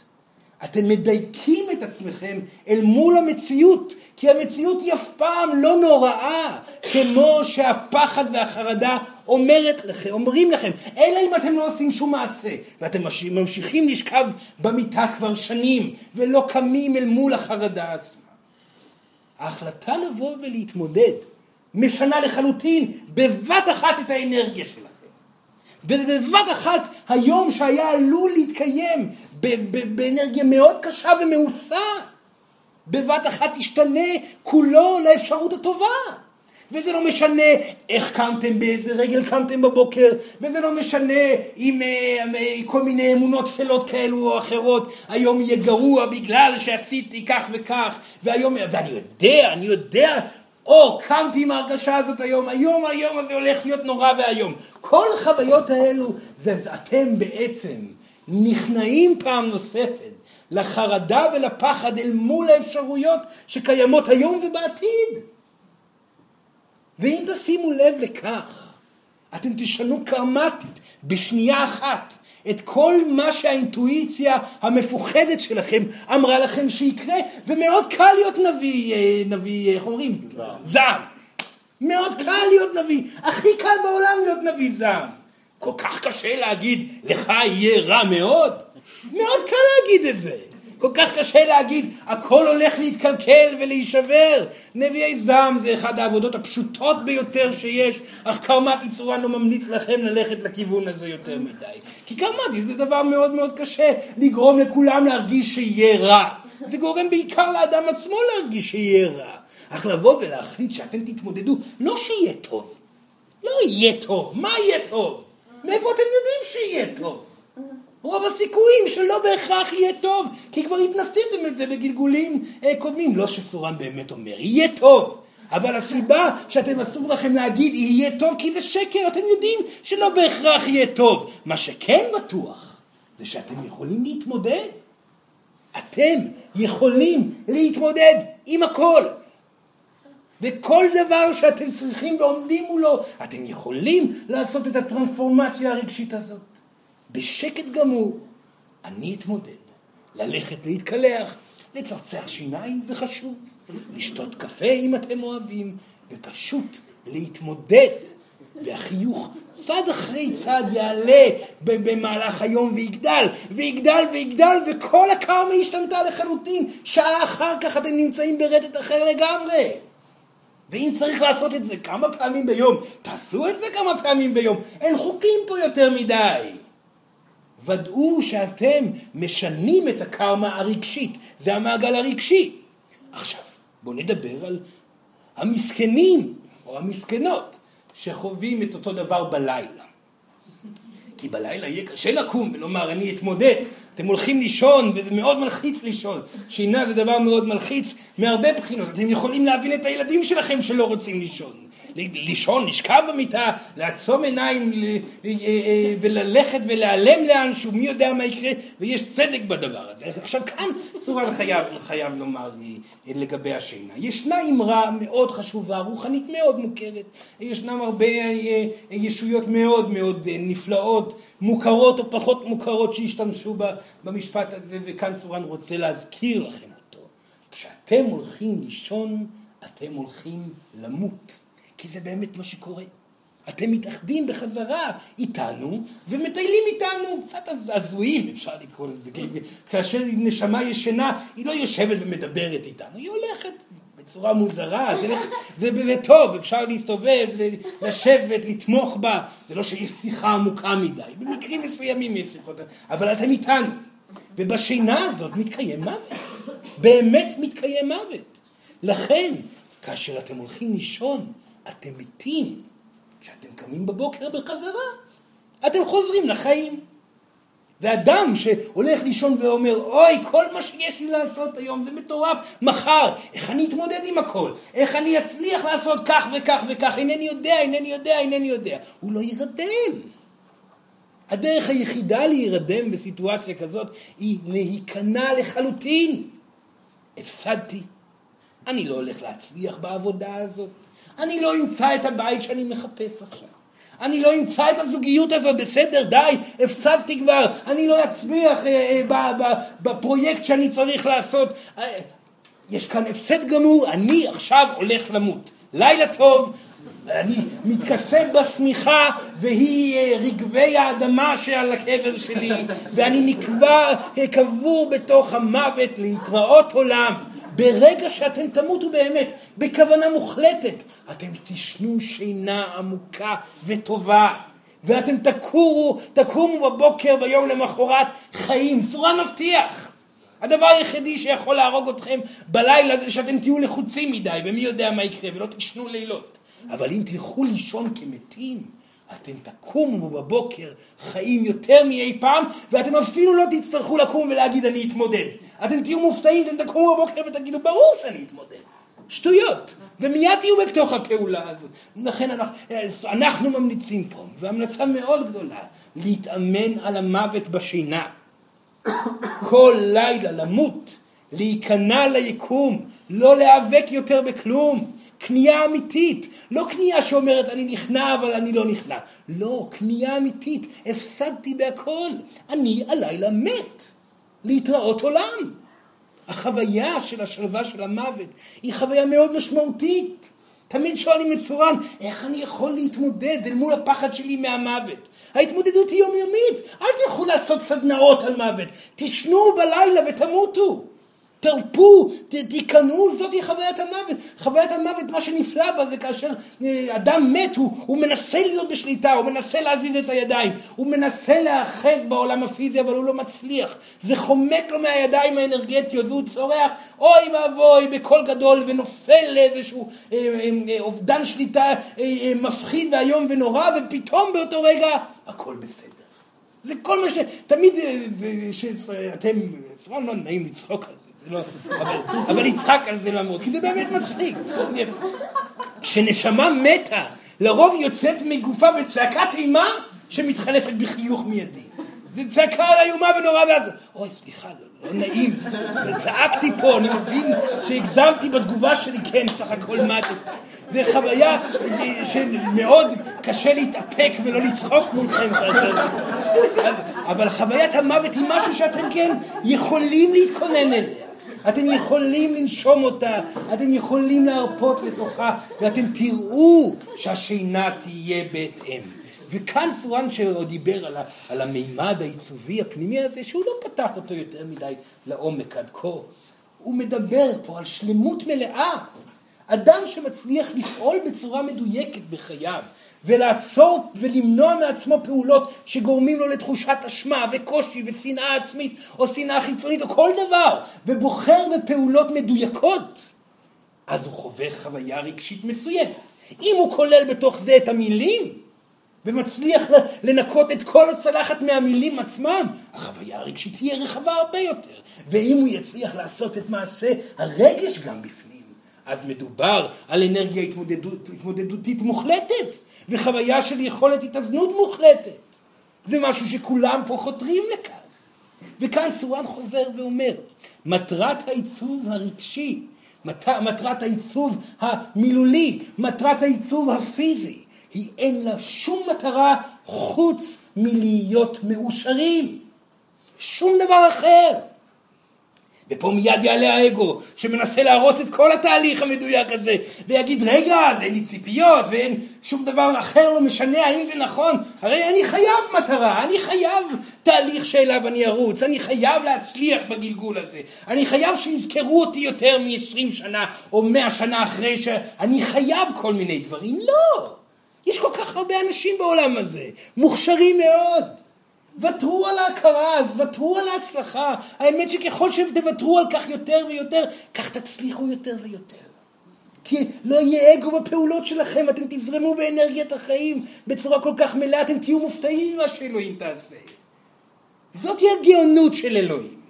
אתם מדייקים את עצמכם אל מול המציאות, כי המציאות היא אף פעם לא נוראה, כמו שהפחד והחרדה אומרת לכם, אומרים לכם, אלא אם אתם לא עושים שום מעשה, ואתם ממשיכים לשכב במיטה כבר שנים, ולא קמים אל מול החרדה עצמה. ההחלטה לבוא ולהתמודד משנה לחלוטין בבת אחת את האנרגיה שלכם. בבת אחת היום שהיה עלול להתקיים באנרגיה מאוד קשה ומאוסה, בבת אחת ישתנה כולו לאפשרות הטובה. וזה לא משנה איך קמתם, באיזה רגל קמתם בבוקר, וזה לא משנה אם אה, אה, כל מיני אמונות טפלות כאלו או אחרות, היום יהיה גרוע בגלל שעשיתי כך וכך, והיום, ואני יודע, אני יודע או קמתי עם ההרגשה הזאת היום, היום היום הזה הולך להיות נורא ואיום. כל החוויות האלו, זה אתם בעצם נכנעים פעם נוספת לחרדה ולפחד אל מול האפשרויות שקיימות היום ובעתיד. ואם תשימו לב לכך, אתם תשנו קרמטית בשנייה אחת את כל מה שהאינטואיציה המפוחדת שלכם אמרה לכם שיקרה, ומאוד קל להיות נביא, אה, נביא, איך אומרים? זעם. מאוד קל להיות נביא. הכי קל בעולם להיות נביא זעם. כל כך קשה להגיד, לך יהיה רע מאוד? מאוד קל להגיד את זה. כל כך קשה להגיד, הכל הולך להתקלקל ולהישבר. נביאי זעם זה אחד העבודות הפשוטות ביותר שיש, אך קרמטי צורה לא ממליץ לכם ללכת לכיוון הזה יותר מדי. כי קרמטי זה דבר מאוד מאוד קשה, לגרום לכולם להרגיש שיהיה רע. זה גורם בעיקר לאדם עצמו להרגיש שיהיה רע. אך לבוא ולהחליט שאתם תתמודדו, לא שיהיה טוב. לא יהיה טוב, מה יהיה טוב? מאיפה אתם יודעים שיהיה טוב? רוב הסיכויים שלא בהכרח יהיה טוב, כי כבר התנסיתם את זה בגלגולים אה, קודמים. לא שסורן באמת אומר, יהיה טוב. אבל הסיבה שאתם אסור לכם להגיד יהיה טוב כי זה שקר, אתם יודעים שלא בהכרח יהיה טוב. מה שכן בטוח זה שאתם יכולים להתמודד. אתם יכולים להתמודד עם הכל. וכל דבר שאתם צריכים ועומדים מולו, אתם יכולים לעשות את הטרנספורמציה הרגשית הזאת. בשקט גמור, אני אתמודד. ללכת להתקלח, לצחצח שיניים זה חשוב, לשתות קפה אם אתם אוהבים, ופשוט להתמודד. והחיוך צד אחרי צד יעלה במהלך היום ויגדל, ויגדל ויגדל, וכל הקרמה השתנתה לחלוטין. שעה אחר כך אתם נמצאים ברטט אחר לגמרי. ואם צריך לעשות את זה כמה פעמים ביום, תעשו את זה כמה פעמים ביום. אין חוקים פה יותר מדי. ודאו שאתם משנים את הקרמה הרגשית. זה המעגל הרגשי. עכשיו, בואו נדבר על המסכנים או המסכנות שחווים את אותו דבר בלילה. כי בלילה יהיה קשה לקום ולומר אני אתמודד. אתם הולכים לישון וזה מאוד מלחיץ לישון. שינה זה דבר מאוד מלחיץ מהרבה בחינות. אתם יכולים להבין את הילדים שלכם שלא רוצים לישון. לישון, לשכב במיטה, לעצום עיניים אה, אה, וללכת ולהיעלם לאנשהו, מי יודע מה יקרה, ויש צדק בדבר הזה. עכשיו כאן סורן חייב, חייב לומר אה, לגבי השינה. ישנה אמרה מאוד חשובה, רוחנית מאוד מוכרת, ישנם הרבה ישויות מאוד מאוד נפלאות, מוכרות או פחות מוכרות שהשתמשו במשפט הזה, וכאן סורן רוצה להזכיר לכם. כשאתם הולכים לישון, אתם הולכים למות. כי זה באמת מה שקורה. אתם מתאחדים בחזרה איתנו ומטיילים איתנו, קצת הזויים אפשר לקרוא לזה, כאשר נשמה ישנה היא לא יושבת ומדברת איתנו, היא הולכת בצורה מוזרה, זה, זה, זה טוב, אפשר להסתובב, לשבת, לתמוך בה, זה לא שיש שיחה עמוקה מדי, במקרים מסוימים יש שיחות, אבל אתם איתנו, ובשינה הזאת מתקיים מוות, באמת מתקיים מוות, לכן כאשר אתם הולכים לישון אתם מתים. כשאתם קמים בבוקר בחזרה, אתם חוזרים לחיים. ואדם שהולך לישון ואומר, אוי, כל מה שיש לי לעשות היום זה מטורף, מחר, איך אני אתמודד עם הכל? איך אני אצליח לעשות כך וכך וכך? אינני יודע, אינני יודע, אינני יודע. הוא לא יירדם. הדרך היחידה להירדם בסיטואציה כזאת היא להיכנע לחלוטין. הפסדתי. אני לא הולך להצליח בעבודה הזאת. אני לא אמצא את הבית שאני מחפש עכשיו. אני לא אמצא את הזוגיות הזאת, בסדר, די, הפסדתי כבר, אני לא אצליח אה, אה, בפרויקט שאני צריך לעשות. אה, יש כאן הפסד גמור, אני עכשיו הולך למות. לילה טוב, אני מתכסה בשמיכה והיא אה, רגבי האדמה שעל הקבר שלי ואני נקבע, אה, קבור בתוך המוות להתראות עולם. ברגע שאתם תמותו באמת, בכוונה מוחלטת, אתם תשנו שינה עמוקה וטובה. ואתם תקורו, תקומו בבוקר ביום למחרת חיים. צורה מבטיח. הדבר היחידי שיכול להרוג אתכם בלילה זה שאתם תהיו לחוצים מדי, ומי יודע מה יקרה, ולא תשנו לילות. אבל אם תלכו לישון כמתים, אתם תקומו בבוקר חיים יותר מאי פעם, ואתם אפילו לא תצטרכו לקום ולהגיד אני אתמודד. אתם תהיו מופתעים, אתם תקומו בבוקר ותגידו ברור שאני אתמודד. שטויות. ומיד תהיו בתוך הפעולה הזאת. לכן אנחנו, אנחנו ממליצים פה, והמלצה מאוד גדולה, להתאמן על המוות בשינה. כל לילה למות, להיכנע ליקום, לא להיאבק יותר בכלום. כניעה אמיתית, לא כניעה שאומרת אני נכנע אבל אני לא נכנע, לא, כניעה אמיתית, הפסדתי בהכל, אני הלילה מת, להתראות עולם. החוויה של השלווה של המוות היא חוויה מאוד משמעותית. תמיד שואלים את צורן, איך אני יכול להתמודד אל מול הפחד שלי מהמוות? ההתמודדות היא יומיומית, אל תלכו לעשות סדנאות על מוות, תשנו בלילה ותמותו. תרפו, תיכנעו, זאתי חוויית המוות. חוויית המוות, מה שנפלא בה זה כאשר אה, אדם מת, הוא, הוא מנסה להיות בשליטה, הוא מנסה להזיז את הידיים, הוא מנסה להאחז בעולם הפיזי, אבל הוא לא מצליח. זה חומק לו מהידיים האנרגטיות, והוא צורח, אוי ואבוי, בקול גדול, ונופל לאיזשהו אה, אה, אה, אובדן שליטה אה, אה, מפחיד ואיום ונורא, ופתאום באותו רגע, הכל בסדר. זה כל מה ש... תמיד שאתם, סבבה, לא נעים לצחוק על זה. לא, אבל, אבל יצחק על זה למרות, כי זה באמת מצחיק. כשנשמה מתה, לרוב יוצאת מגופה בצעקת אימה שמתחלפת בחיוך מיידי. זה צעקה איומה ונורא ואז, אוי סליחה, לא, לא נעים, זה צעקתי פה, אני מבין שהגזמתי בתגובה שלי, כן, סך הכל מתתי. זה חוויה שמאוד קשה להתאפק ולא לצחוק מולכם כאשר זה אבל חוויית המוות היא משהו שאתם כן יכולים להתכונן אליה. אתם יכולים לנשום אותה, אתם יכולים להרפות לתוכה, ואתם תראו שהשינה תהיה בהתאם. וכאן צורן שעוד דיבר על, על המימד העיצובי הפנימי הזה, שהוא לא פתח אותו יותר מדי לעומק עד כה. הוא מדבר פה על שלמות מלאה, אדם שמצליח לפעול בצורה מדויקת בחייו, ולעצור ולמנוע מעצמו פעולות שגורמים לו לתחושת אשמה וקושי ושנאה עצמית או שנאה חיצונית או כל דבר, ובוחר בפעולות מדויקות, אז הוא חווה חוויה רגשית מסוימת. אם הוא כולל בתוך זה את המילים, ומצליח לנקות את כל הצלחת מהמילים עצמם, החוויה הרגשית תהיה רחבה הרבה יותר. ואם הוא יצליח לעשות את מעשה הרגש גם בפנים, אז מדובר על אנרגיה התמודדות, התמודדותית מוחלטת, וחוויה של יכולת התאזנות מוחלטת. זה משהו שכולם פה חותרים לכך. וכאן סורן חוזר ואומר, מטרת העיצוב הרגשי, מטרת העיצוב המילולי, מטרת העיצוב הפיזי, היא אין לה שום מטרה חוץ מלהיות מאושרים. שום דבר אחר. ופה מיד יעלה האגו, שמנסה להרוס את כל התהליך המדויק הזה, ויגיד, רגע, אז אין לי ציפיות, ואין שום דבר אחר לא משנה האם זה נכון, הרי אני חייב מטרה, אני חייב תהליך שאליו אני ארוץ, אני חייב להצליח בגלגול הזה, אני חייב שיזכרו אותי יותר מ-20 שנה, או 100 שנה אחרי שאני חייב כל מיני דברים, לא! יש כל כך הרבה אנשים בעולם הזה, מוכשרים מאוד. ותרו על ההכרה, אז ותרו על ההצלחה. האמת שככל שתוותרו על כך יותר ויותר, כך תצליחו יותר ויותר. כי לא יהיה אגו בפעולות שלכם, אתם תזרמו באנרגיית החיים בצורה כל כך מלאה, אתם תהיו מופתעים ממה שאלוהים תעשה. זאת היא הגאונות של אלוהים.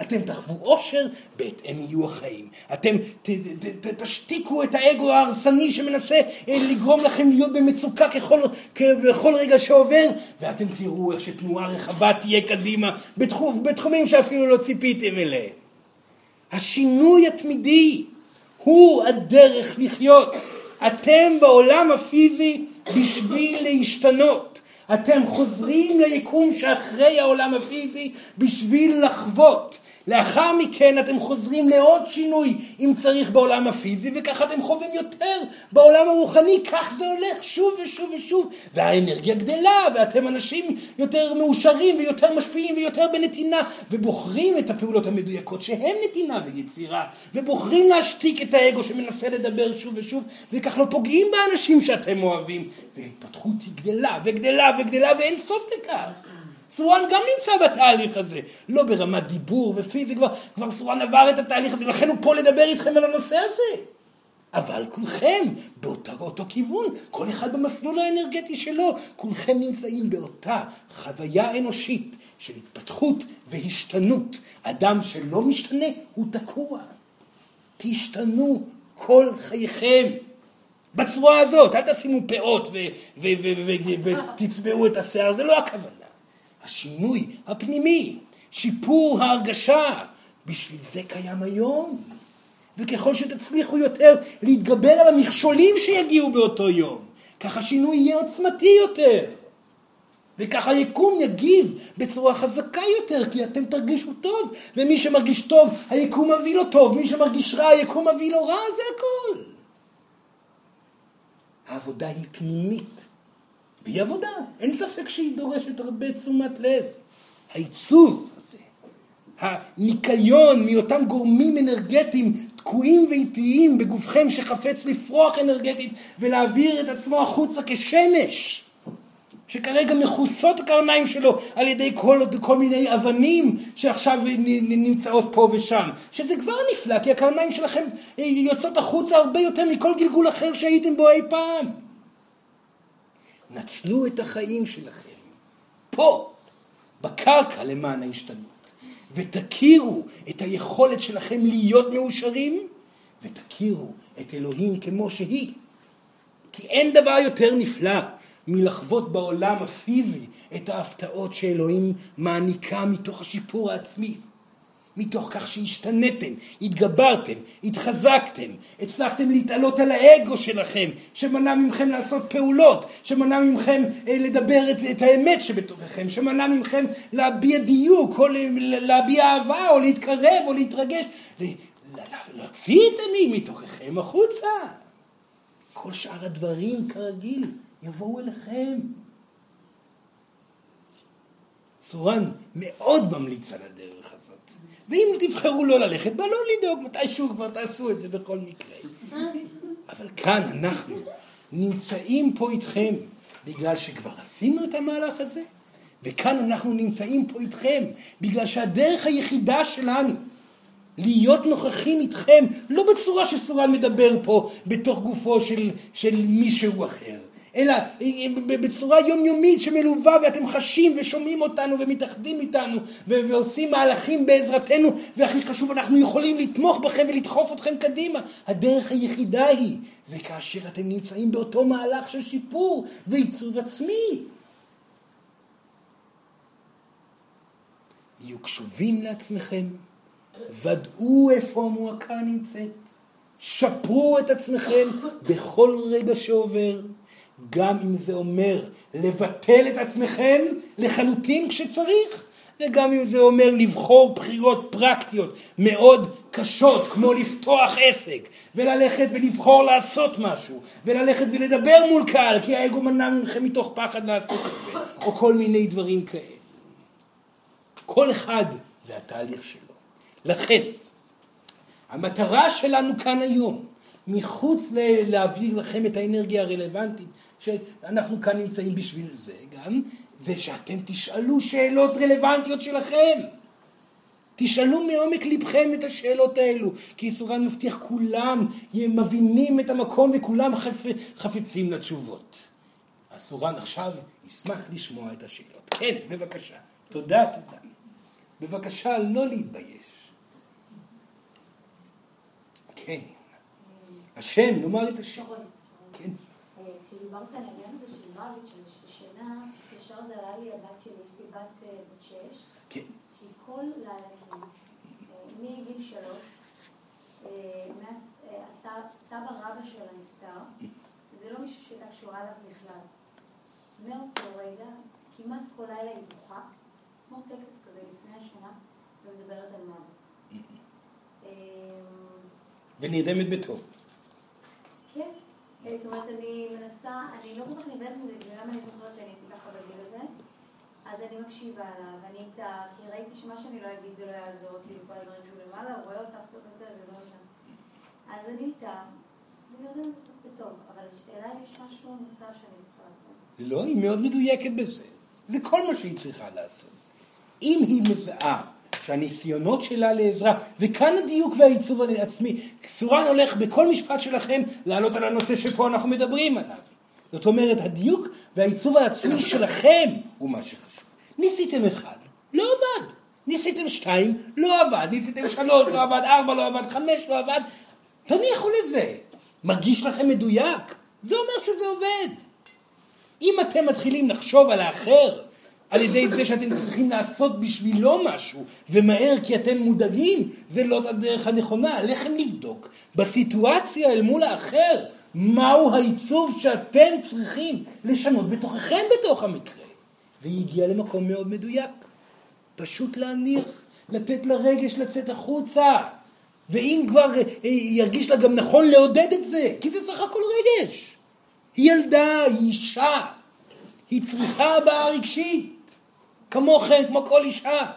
אתם תחוו אושר, בהתאם יהיו החיים. אתם ת, ת, ת, תשתיקו את האגו ההרסני שמנסה אה, לגרום לכם להיות במצוקה ככל, בכל רגע שעובר, ואתם תראו איך שתנועה רחבה תהיה קדימה בתחום, בתחומים שאפילו לא ציפיתם אליהם. השינוי התמידי הוא הדרך לחיות. אתם בעולם הפיזי בשביל להשתנות. אתם חוזרים ליקום שאחרי העולם הפיזי בשביל לחוות. לאחר מכן אתם חוזרים לעוד שינוי אם צריך בעולם הפיזי וככה אתם חווים יותר בעולם הרוחני, כך זה הולך שוב ושוב ושוב והאנרגיה גדלה ואתם אנשים יותר מאושרים ויותר משפיעים ויותר בנתינה ובוחרים את הפעולות המדויקות שהן נתינה ויצירה ובוחרים להשתיק את האגו שמנסה לדבר שוב ושוב וכך לא פוגעים באנשים שאתם אוהבים. וההתפתחות היא גדלה וגדלה וגדלה ואין סוף לכך סורן גם נמצא בתהליך הזה, לא ברמת דיבור ופיזי, כבר, כבר סורן עבר את התהליך הזה, לכן הוא פה לדבר איתכם על הנושא הזה. אבל כולכם באותו, באותו כיוון, כל אחד במסלול האנרגטי שלו, כולכם נמצאים באותה חוויה אנושית של התפתחות והשתנות. אדם שלא משתנה הוא תקוע. תשתנו כל חייכם. בצורה הזאת, אל תשימו פאות ותצבעו את השיער, זה לא הכוונה. השינוי הפנימי, שיפור ההרגשה, בשביל זה קיים היום. וככל שתצליחו יותר להתגבר על המכשולים שיגיעו באותו יום, ככה השינוי יהיה עוצמתי יותר. וככה היקום יגיב בצורה חזקה יותר, כי אתם תרגישו טוב, ומי שמרגיש טוב, היקום מביא לו טוב, מי שמרגיש רע, היקום מביא לו רע, זה הכל. העבודה היא פנימית. והיא עבודה, אין ספק שהיא דורשת הרבה תשומת לב. העיצוב הזה, הניקיון מאותם גורמים אנרגטיים תקועים ואיטיים בגופכם שחפץ לפרוח אנרגטית ולהעביר את עצמו החוצה כשמש. שכרגע מכוסות הקרניים שלו על ידי כל, כל מיני אבנים שעכשיו נמצאות פה ושם. שזה כבר נפלא, כי הקרניים שלכם יוצאות החוצה הרבה יותר מכל גלגול אחר שהייתם בו אי פעם. נצלו את החיים שלכם, פה, בקרקע למען ההשתנות, ותכירו את היכולת שלכם להיות מאושרים, ותכירו את אלוהים כמו שהיא. כי אין דבר יותר נפלא מלחוות בעולם הפיזי את ההפתעות שאלוהים מעניקה מתוך השיפור העצמי. מתוך כך שהשתנתם, התגברתם, התחזקתם, הצלחתם להתעלות על האגו שלכם, שמנע מכם לעשות פעולות, שמנע מכם אה, לדבר את, את האמת שבתוככם, שמנע מכם להביע דיוק, או להביע אהבה, או להתקרב, או להתרגש, להוציא את זה מתוככם החוצה. כל שאר הדברים כרגיל יבואו אליכם. סורן מאוד ממליץ על הדרך הזאת. ואם תבחרו לא ללכת, בא לא לדאוג, מתישהו כבר תעשו את זה בכל מקרה. אבל כאן אנחנו נמצאים פה איתכם בגלל שכבר עשינו את המהלך הזה, וכאן אנחנו נמצאים פה איתכם בגלל שהדרך היחידה שלנו להיות נוכחים איתכם, לא בצורה שסורן מדבר פה בתוך גופו של, של מישהו אחר, אלא בצורה יומיומית שמלווה ואתם חשים ושומעים אותנו ומתאחדים איתנו ועושים מהלכים בעזרתנו והכי חשוב אנחנו יכולים לתמוך בכם ולדחוף אתכם קדימה. הדרך היחידה היא זה כאשר אתם נמצאים באותו מהלך של שיפור ועיצוב עצמי. יהיו קשובים לעצמכם, ודאו איפה המועקה נמצאת, שפרו את עצמכם בכל רגע שעובר. גם אם זה אומר לבטל את עצמכם לחלוטין כשצריך, וגם אם זה אומר לבחור בחירות פרקטיות מאוד קשות, כמו לפתוח עסק, וללכת ולבחור לעשות משהו, וללכת ולדבר מול קהל, כי האגו מנע מכם מתוך פחד לעשות את זה, או כל מיני דברים כאלה. כל אחד והתהליך שלו. לכן, המטרה שלנו כאן היום, מחוץ להעביר לכם את האנרגיה הרלוונטית שאנחנו כאן נמצאים בשביל זה גם, זה שאתם תשאלו שאלות רלוונטיות שלכם. תשאלו מעומק לבכם את השאלות האלו, כי סורן מבטיח כולם מבינים את המקום וכולם חפ... חפצים לתשובות. אז עכשיו ישמח לשמוע את השאלות. כן, בבקשה. תודה, תודה. בבקשה, לא להתבייש. כן. השם, נאמר את השם. כן. כשדיברת על העניין הזה של מוות, של שינה, ישר זה עלה לי הבת שלי, יש לי בת אה, בת שש, כן. שהיא כל לילה מגיל שלוש, אה, סבא רבא שלה נפטר, זה לא מישהו שהייתה קשורה אליו בכלל. מאותו רגע, כמעט כל לילה היא בוכה, כמו טקס כזה לפני השינה, ומדברת על מוות. ונרדמת בטוב. זאת אומרת, אני מנסה, אני לא כל כך נבהלת מזה, גם אני זוכרת שאני הייתי ככה בגיל הזה, אז אני מקשיבה לה, ואני איתה, כי ראיתי שמה שאני לא אגיד זה לא יעזור, כאילו כל הדברים שהוא למעלה, הוא רואה אותך טוב יותר, זה לא שם. אז אני איתה, ואני יודעת לעשות בטוב, אבל השאלה אם יש משהו נוסף שאני צריכה לעשות. לא, היא מאוד מדויקת בזה. זה כל מה שהיא צריכה לעשות. אם היא מזהה שהניסיונות שלה לעזרה, וכאן הדיוק והעיצוב העצמי, סורן הולך בכל משפט שלכם לעלות על הנושא שפה אנחנו מדברים עליו. זאת אומרת, הדיוק והעיצוב העצמי שלכם הוא מה שחשוב. ניסיתם אחד, לא עבד. ניסיתם שתיים, לא עבד. ניסיתם שלוש, לא עבד. ארבע, לא עבד. חמש, לא עבד. תניחו לזה. מרגיש לכם מדויק? זה אומר שזה עובד. אם אתם מתחילים לחשוב על האחר על ידי זה שאתם צריכים לעשות בשבילו משהו, ומהר כי אתם מודאגים, זה לא הדרך הנכונה. עליכם לבדוק בסיטואציה אל מול האחר, מהו העיצוב שאתם צריכים לשנות בתוככם בתוך המקרה. והיא הגיעה למקום מאוד מדויק. פשוט להניח, לתת לרגש לצאת החוצה. ואם כבר אה, ירגיש לה גם נכון לעודד את זה, כי זה סך הכל רגש. היא ילדה, היא אישה, היא צריכה הבעה רגשית. כמוכן, כמו כל אישה.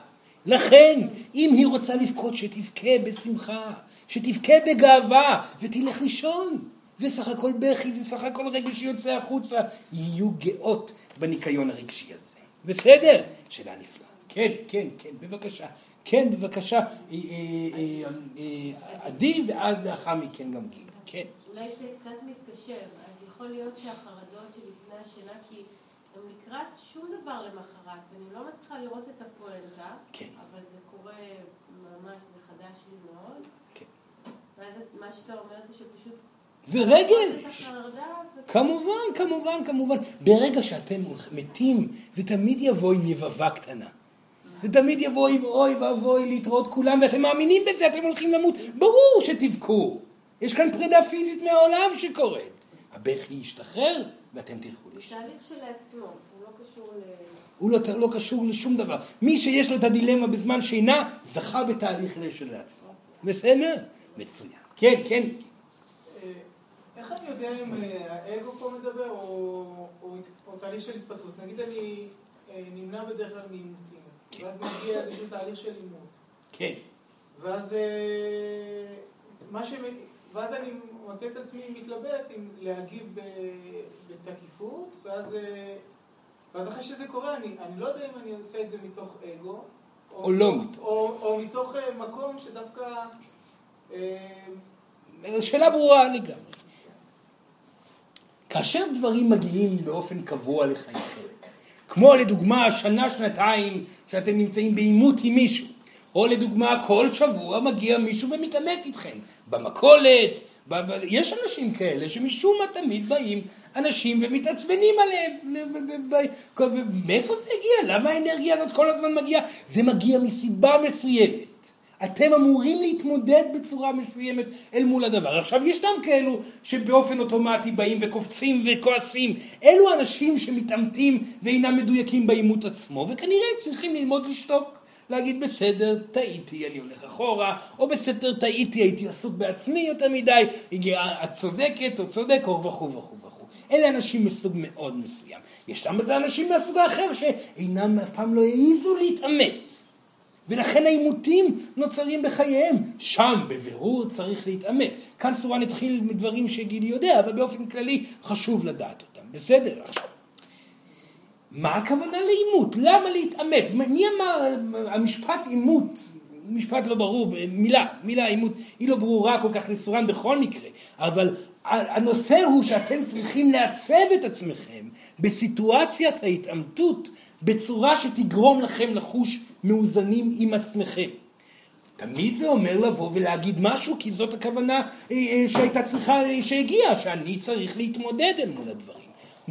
לכן, אם היא רוצה לבכות, שתבכה בשמחה, שתבכה בגאווה, ותלך לישון. זה סך הכל בכי, זה סך הכל רגש שיוצא החוצה. יהיו גאות בניקיון הרגשי הזה. בסדר? שאלה נפלאה. כן, כן, כן, בבקשה. כן, בבקשה, אה, אה, אה, עדי, ואז לאחר מכן גם גיל. כן. אולי זה קצת מתקשר. אז יכול להיות שהחרדות שלפני השינה, כי הם לקראת שום דבר למחרת, ואני לא מצליחה לראות את הפואנטה, כן. אבל זה קורה ממש, זה חדש לי מאוד. כן. ואז מה שאתה אומר זה שפשוט... זה רגש. כמובן, כמובן, כמובן. ברגע שאתם מתים, זה תמיד יבוא עם יבבה קטנה. זה תמיד יבוא עם אוי ואבוי להתראות כולם, ואתם מאמינים בזה, אתם הולכים למות. ברור שתבכו. יש כאן פרידה פיזית מהעולם שקורית. הבכי ישתחרר, ואתם תלכו לשם. תהליך שלעצמו, הוא לא קשור ל... הוא לא, לא קשור לשום דבר. מי שיש לו את הדילמה בזמן שינה, זכה בתהליך לעצמו. בסדר? מצוין. כן, כן. אה, איך אני יודע אם אה, האגו פה מדבר או, או, או תהליך של התפתחות? נגיד אני אה, נמנע בדרך כלל מעימותים, כן. ואז מגיע איזשהו תהליך של עימות. כן. ואז, מה ש... ואז אני מוצא את עצמי מתלבט אם להגיב בתקיפות, ואז, אה, ואז אחרי שזה קורה, אני, אני לא יודע אם אני עושה את זה מתוך אגו, או, או לא מתוך. או, או מתוך אה, מקום שדווקא... שאלה ברורה לגמרי. כאשר דברים מגיעים באופן קבוע לחייכם, כמו לדוגמה שנה, שנתיים שאתם נמצאים בעימות עם מישהו, או לדוגמה כל שבוע מגיע מישהו ומתעמת איתכם, במכולת, יש אנשים כאלה שמשום מה תמיד באים אנשים ומתעצבנים עליהם. מאיפה זה הגיע? למה האנרגיה הזאת כל הזמן מגיעה? זה מגיע מסיבה מסוימת. אתם אמורים להתמודד בצורה מסוימת אל מול הדבר. עכשיו ישנם כאלו שבאופן אוטומטי באים וקופצים וכועסים. אלו אנשים שמתעמתים ואינם מדויקים בעימות עצמו, וכנראה צריכים ללמוד לשתוק. להגיד בסדר, טעיתי, אני הולך אחורה, או בסדר, טעיתי, הייתי עסוק בעצמי יותר מדי, את צודקת או צודק, או וכו' וכו' וכו'. אלה אנשים מסוג מאוד מסוים. יש גם אנשים מהסוג האחר שאינם אף פעם לא העזו להתעמת. ולכן העימותים נוצרים בחייהם. שם בבירור צריך להתעמת. כאן סורן התחיל מדברים שגידי יודע, אבל באופן כללי חשוב לדעת אותם. בסדר? עכשיו. מה הכוונה לעימות? למה להתעמת? מי אמר המשפט עימות? משפט לא ברור, מילה, מילה עימות, היא לא ברורה כל כך לסורן בכל מקרה, אבל הנושא הוא שאתם צריכים לעצב את עצמכם בסיטואציית ההתעמתות בצורה שתגרום לכם לחוש מאוזנים עם עצמכם. תמיד זה אומר לבוא ולהגיד משהו, כי זאת הכוונה אה, אה, שהייתה צריכה, שהגיעה, שאני צריך להתמודד אל מול הדברים.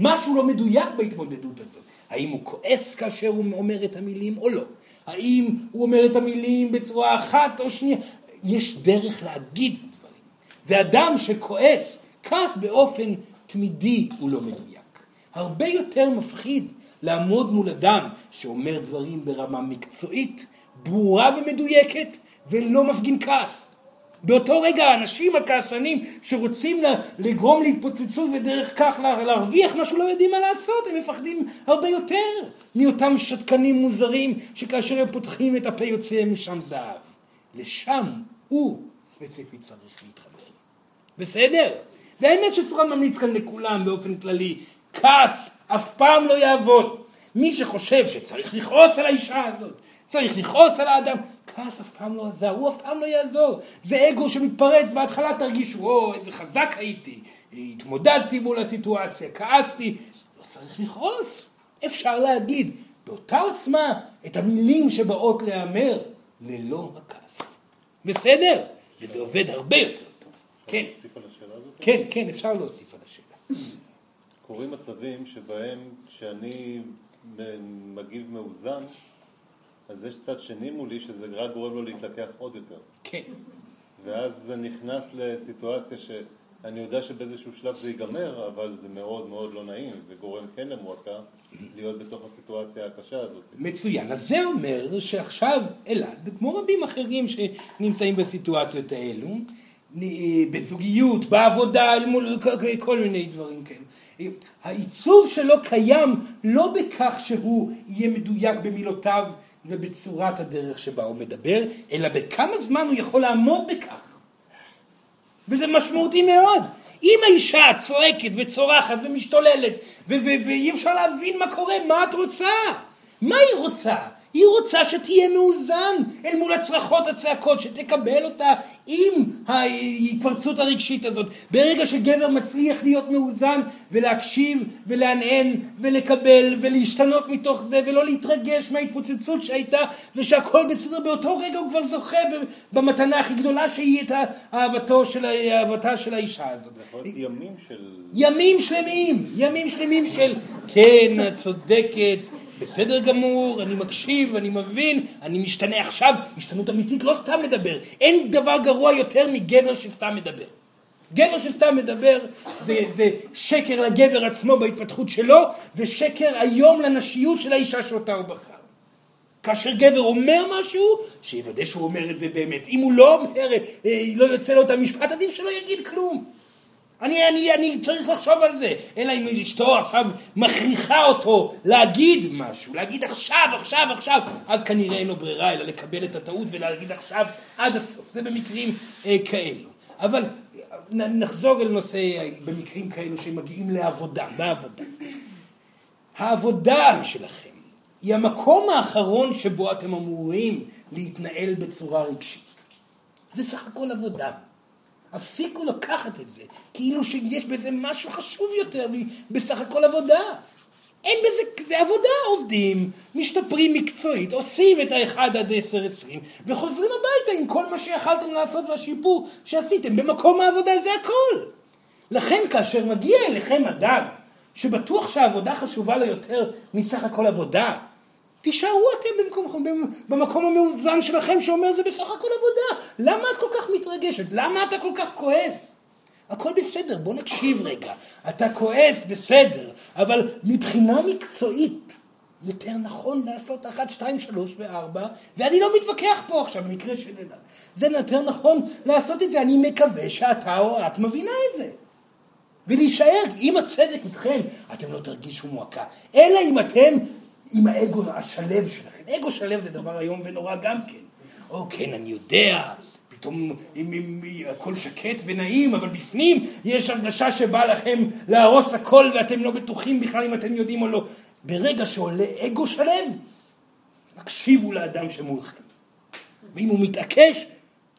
משהו לא מדויק בהתמודדות הזאת. האם הוא כועס כאשר הוא אומר את המילים או לא? האם הוא אומר את המילים בצורה אחת או שנייה? יש דרך להגיד דברים. ואדם שכועס, כעס באופן תמידי הוא לא מדויק. הרבה יותר מפחיד לעמוד מול אדם שאומר דברים ברמה מקצועית, ברורה ומדויקת, ולא מפגין כעס. באותו רגע האנשים הכעסנים שרוצים לגרום להתפוצצות ודרך כך להרוויח משהו לא יודעים מה לעשות, הם מפחדים הרבה יותר מאותם שתקנים מוזרים שכאשר הם פותחים את הפה יוצא משם זהב. לשם הוא ספציפית צריך להתחבר. בסדר? והאמת שסורן ממליץ כאן לכולם באופן כללי, כעס אף פעם לא יעבוד. מי שחושב שצריך לכעוס על האישה הזאת, צריך לכעוס על האדם, כעס אף פעם לא עזר, הוא אף פעם לא יעזור. זה אגו שמתפרץ, בהתחלה תרגישו, או, איזה חזק הייתי, התמודדתי מול הסיטואציה, כעסתי. לא צריך לכעוס, אפשר להגיד באותה עוצמה את המילים שבאות להיאמר ללא הכעס. בסדר? וזה עובד הרבה יותר טוב. כן. כן, כן, אפשר להוסיף על השאלה. קורים מצבים שבהם כשאני מגיב מאוזן, אז יש צד שני מולי שזה רק גורם לו להתלקח עוד יותר. כן. ואז זה נכנס לסיטואציה שאני יודע שבאיזשהו שלב זה ייגמר, אבל זה מאוד מאוד לא נעים, וגורם כן למועקה להיות בתוך הסיטואציה הקשה הזאת. מצוין. אז זה אומר שעכשיו אלעד, כמו רבים אחרים שנמצאים בסיטואציות האלו, בזוגיות, בעבודה, מול כל מיני דברים כאלה. העיצוב שלו קיים לא בכך שהוא יהיה מדויק במילותיו ובצורת הדרך שבה הוא מדבר, אלא בכמה זמן הוא יכול לעמוד בכך. וזה משמעותי מאוד. אם האישה צועקת וצורחת ומשתוללת ואי אפשר להבין מה קורה, מה את רוצה? מה היא רוצה? היא רוצה שתהיה מאוזן אל מול הצרחות, הצעקות, שתקבל אותה עם ההתפרצות הרגשית הזאת. ברגע שגבר מצליח להיות מאוזן ולהקשיב ולהנהן ולקבל ולהשתנות מתוך זה ולא להתרגש מההתפוצצות שהייתה ושהכל בסדר, באותו רגע הוא כבר זוכה במתנה הכי גדולה שהיא את אהבתו של, אהבתה של האישה הזאת. ימים של... ימים שלמים, ימים שלמים של כן, את צודקת. בסדר גמור, אני מקשיב, אני מבין, אני משתנה עכשיו, השתנות אמיתית, לא סתם לדבר. אין דבר גרוע יותר מגבר שסתם מדבר. גבר שסתם מדבר זה, זה שקר לגבר עצמו בהתפתחות שלו, ושקר היום לנשיות של האישה שאותה הוא בחר. כאשר גבר אומר משהו, שיוודא שהוא אומר את זה באמת. אם הוא לא אומר, אה, לא יוצא לו את המשפט, עדיף שלא יגיד כלום. אני, אני, אני צריך לחשוב על זה. אלא אם אשתו עכשיו מכריחה אותו להגיד משהו, להגיד עכשיו, עכשיו, עכשיו, אז כנראה אין לו ברירה אלא לקבל את הטעות ולהגיד עכשיו עד הסוף. זה במקרים אה, כאלו. אבל נחזור אל נושא במקרים כאלו שמגיעים לעבודה, בעבודה. העבודה שלכם היא המקום האחרון שבו אתם אמורים להתנהל בצורה רגשית. זה סך הכל עבודה. הפסיקו לקחת את זה, כאילו שיש בזה משהו חשוב יותר מבסך הכל עבודה. אין בזה, זה עבודה, עובדים, משתפרים מקצועית, עושים את האחד עד עשר עשרים, וחוזרים הביתה עם כל מה שיכלתם לעשות והשיפור שעשיתם במקום העבודה, זה הכל. לכן כאשר מגיע אליכם אדם שבטוח שהעבודה חשובה לו יותר מסך הכל עבודה, תישארו אתם במקום, במקום המאוזן שלכם שאומר זה בסך הכל עבודה. למה את כל כך מתרגשת? למה אתה כל כך כועס? הכל בסדר, בוא נקשיב רגע. אתה כועס, בסדר, אבל מבחינה מקצועית, יותר נכון לעשות אחת, שתיים, שלוש וארבע, ואני לא מתווכח פה עכשיו במקרה של אלעד. זה יותר נכון לעשות את זה, אני מקווה שאתה או את מבינה את זה. ולהישאר עם הצדק איתכם, אתם לא תרגישו מועקה. אלא אם אתם עם האגו השלב שלכם. אגו שלב זה דבר איום ונורא גם כן. או כן, אני יודע, פתאום אם, אם, הכל שקט ונעים, אבל בפנים יש הרגשה שבא לכם להרוס הכל ואתם לא בטוחים בכלל אם אתם יודעים או לא. ברגע שעולה אגו שלב, תקשיבו לאדם שמולכם. ואם הוא מתעקש,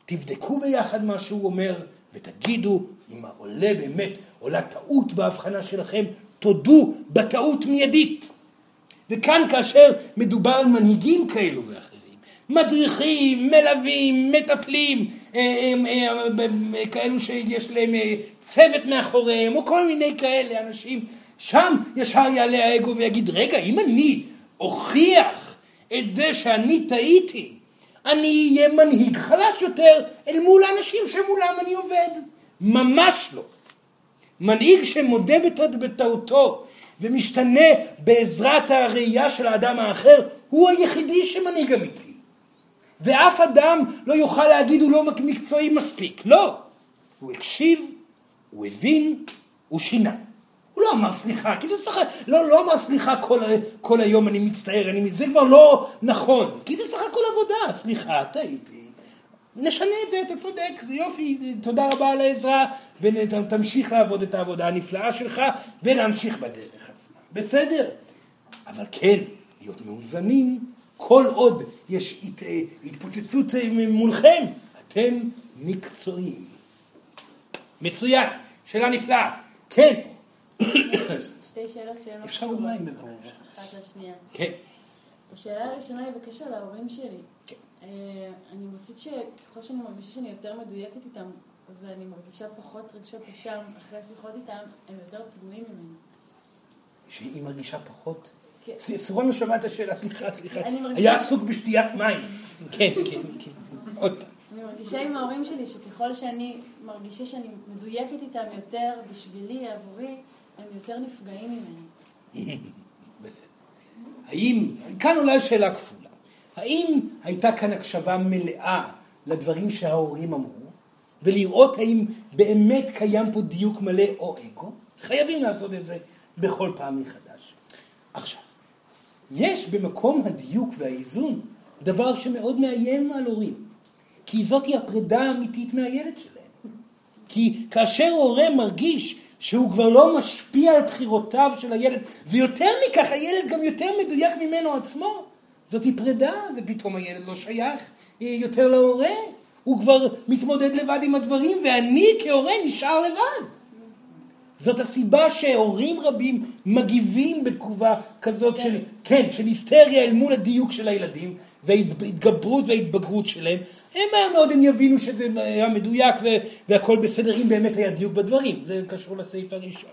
תבדקו ביחד מה שהוא אומר ותגידו אם עולה באמת, עולה טעות בהבחנה שלכם, תודו בטעות מיידית. וכאן כאשר מדובר על מנהיגים כאלו ואחרים, מדריכים, מלווים, מטפלים, אה, אה, אה, כאלו שיש להם צוות מאחוריהם, או כל מיני כאלה אנשים, שם ישר יעלה האגו ויגיד, רגע, אם אני אוכיח את זה שאני טעיתי, אני אהיה מנהיג חלש יותר אל מול האנשים שמולם אני עובד. ממש לא. מנהיג שמודה בטעותו ומשתנה בעזרת הראייה של האדם האחר, הוא היחידי שמנהיג אמיתי. ואף אדם לא יוכל להגיד הוא לא מקצועי מספיק. לא. הוא הקשיב, הוא הבין, הוא שינה. הוא לא אמר סליחה, כי זה סך לא, לא אמר סליחה כל, כל היום אני מצטער, אני, זה כבר לא נכון, כי זה סך הכל עבודה, סליחה, טעיתי. נשנה את זה, אתה צודק, יופי, תודה רבה על העזרה, ותמשיך לעבוד את העבודה הנפלאה שלך, ולהמשיך בדרך. בסדר, אבל כן, להיות מאוזנים, כל עוד יש הת, התפוצצות מולכם, אתם מקצועיים. מצוין, שאלה נפלאה. כן. שתי שאלות שהן *coughs* אפשר עוד מים בבקשה. אחת לשנייה. כן. השאלה הראשונה היא בקשר להורים שלי. כן. אה, אני מוצאת שככל שאני מרגישה שאני יותר מדויקת איתם, ואני מרגישה פחות רגשות אשם אחרי השיחות איתם, הם יותר פגועים ממני. שהיא מרגישה פחות? כן. סורון לא שמע את השאלה, סליחה, סליחה. היה עסוק בשתיית מים. כן, כן, כן. עוד פעם. אני מרגישה עם ההורים שלי שככל שאני מרגישה שאני מדויקת איתם יותר בשבילי, עבורי, הם יותר נפגעים ממני. *laughs* בסדר. האם, כאן אולי שאלה כפולה. האם הייתה כאן הקשבה מלאה לדברים שההורים אמרו, ולראות האם באמת קיים פה דיוק מלא או אגו? חייבים לעשות את זה בכל פעם מחדש. עכשיו, יש במקום הדיוק והאיזון דבר שמאוד מאיים על הורים, כי זאתי הפרידה האמיתית מהילד שלהם. כי כאשר הורה מרגיש שהוא כבר לא משפיע על בחירותיו של הילד, ויותר מכך הילד גם יותר מדויק ממנו עצמו, זאתי פרידה, זה פתאום הילד לא שייך יותר להורה, הוא כבר מתמודד לבד עם הדברים, ואני כהורה נשאר לבד. זאת הסיבה שהורים רבים מגיבים בתגובה כזאת של, כן, של היסטריה אל מול הדיוק של הילדים וההתגברות וההתבגרות שלהם. הם מהר מאוד הם יבינו שזה היה מדויק והכל בסדר אם באמת היה דיוק בדברים. זה קשור לסעיף הראשון.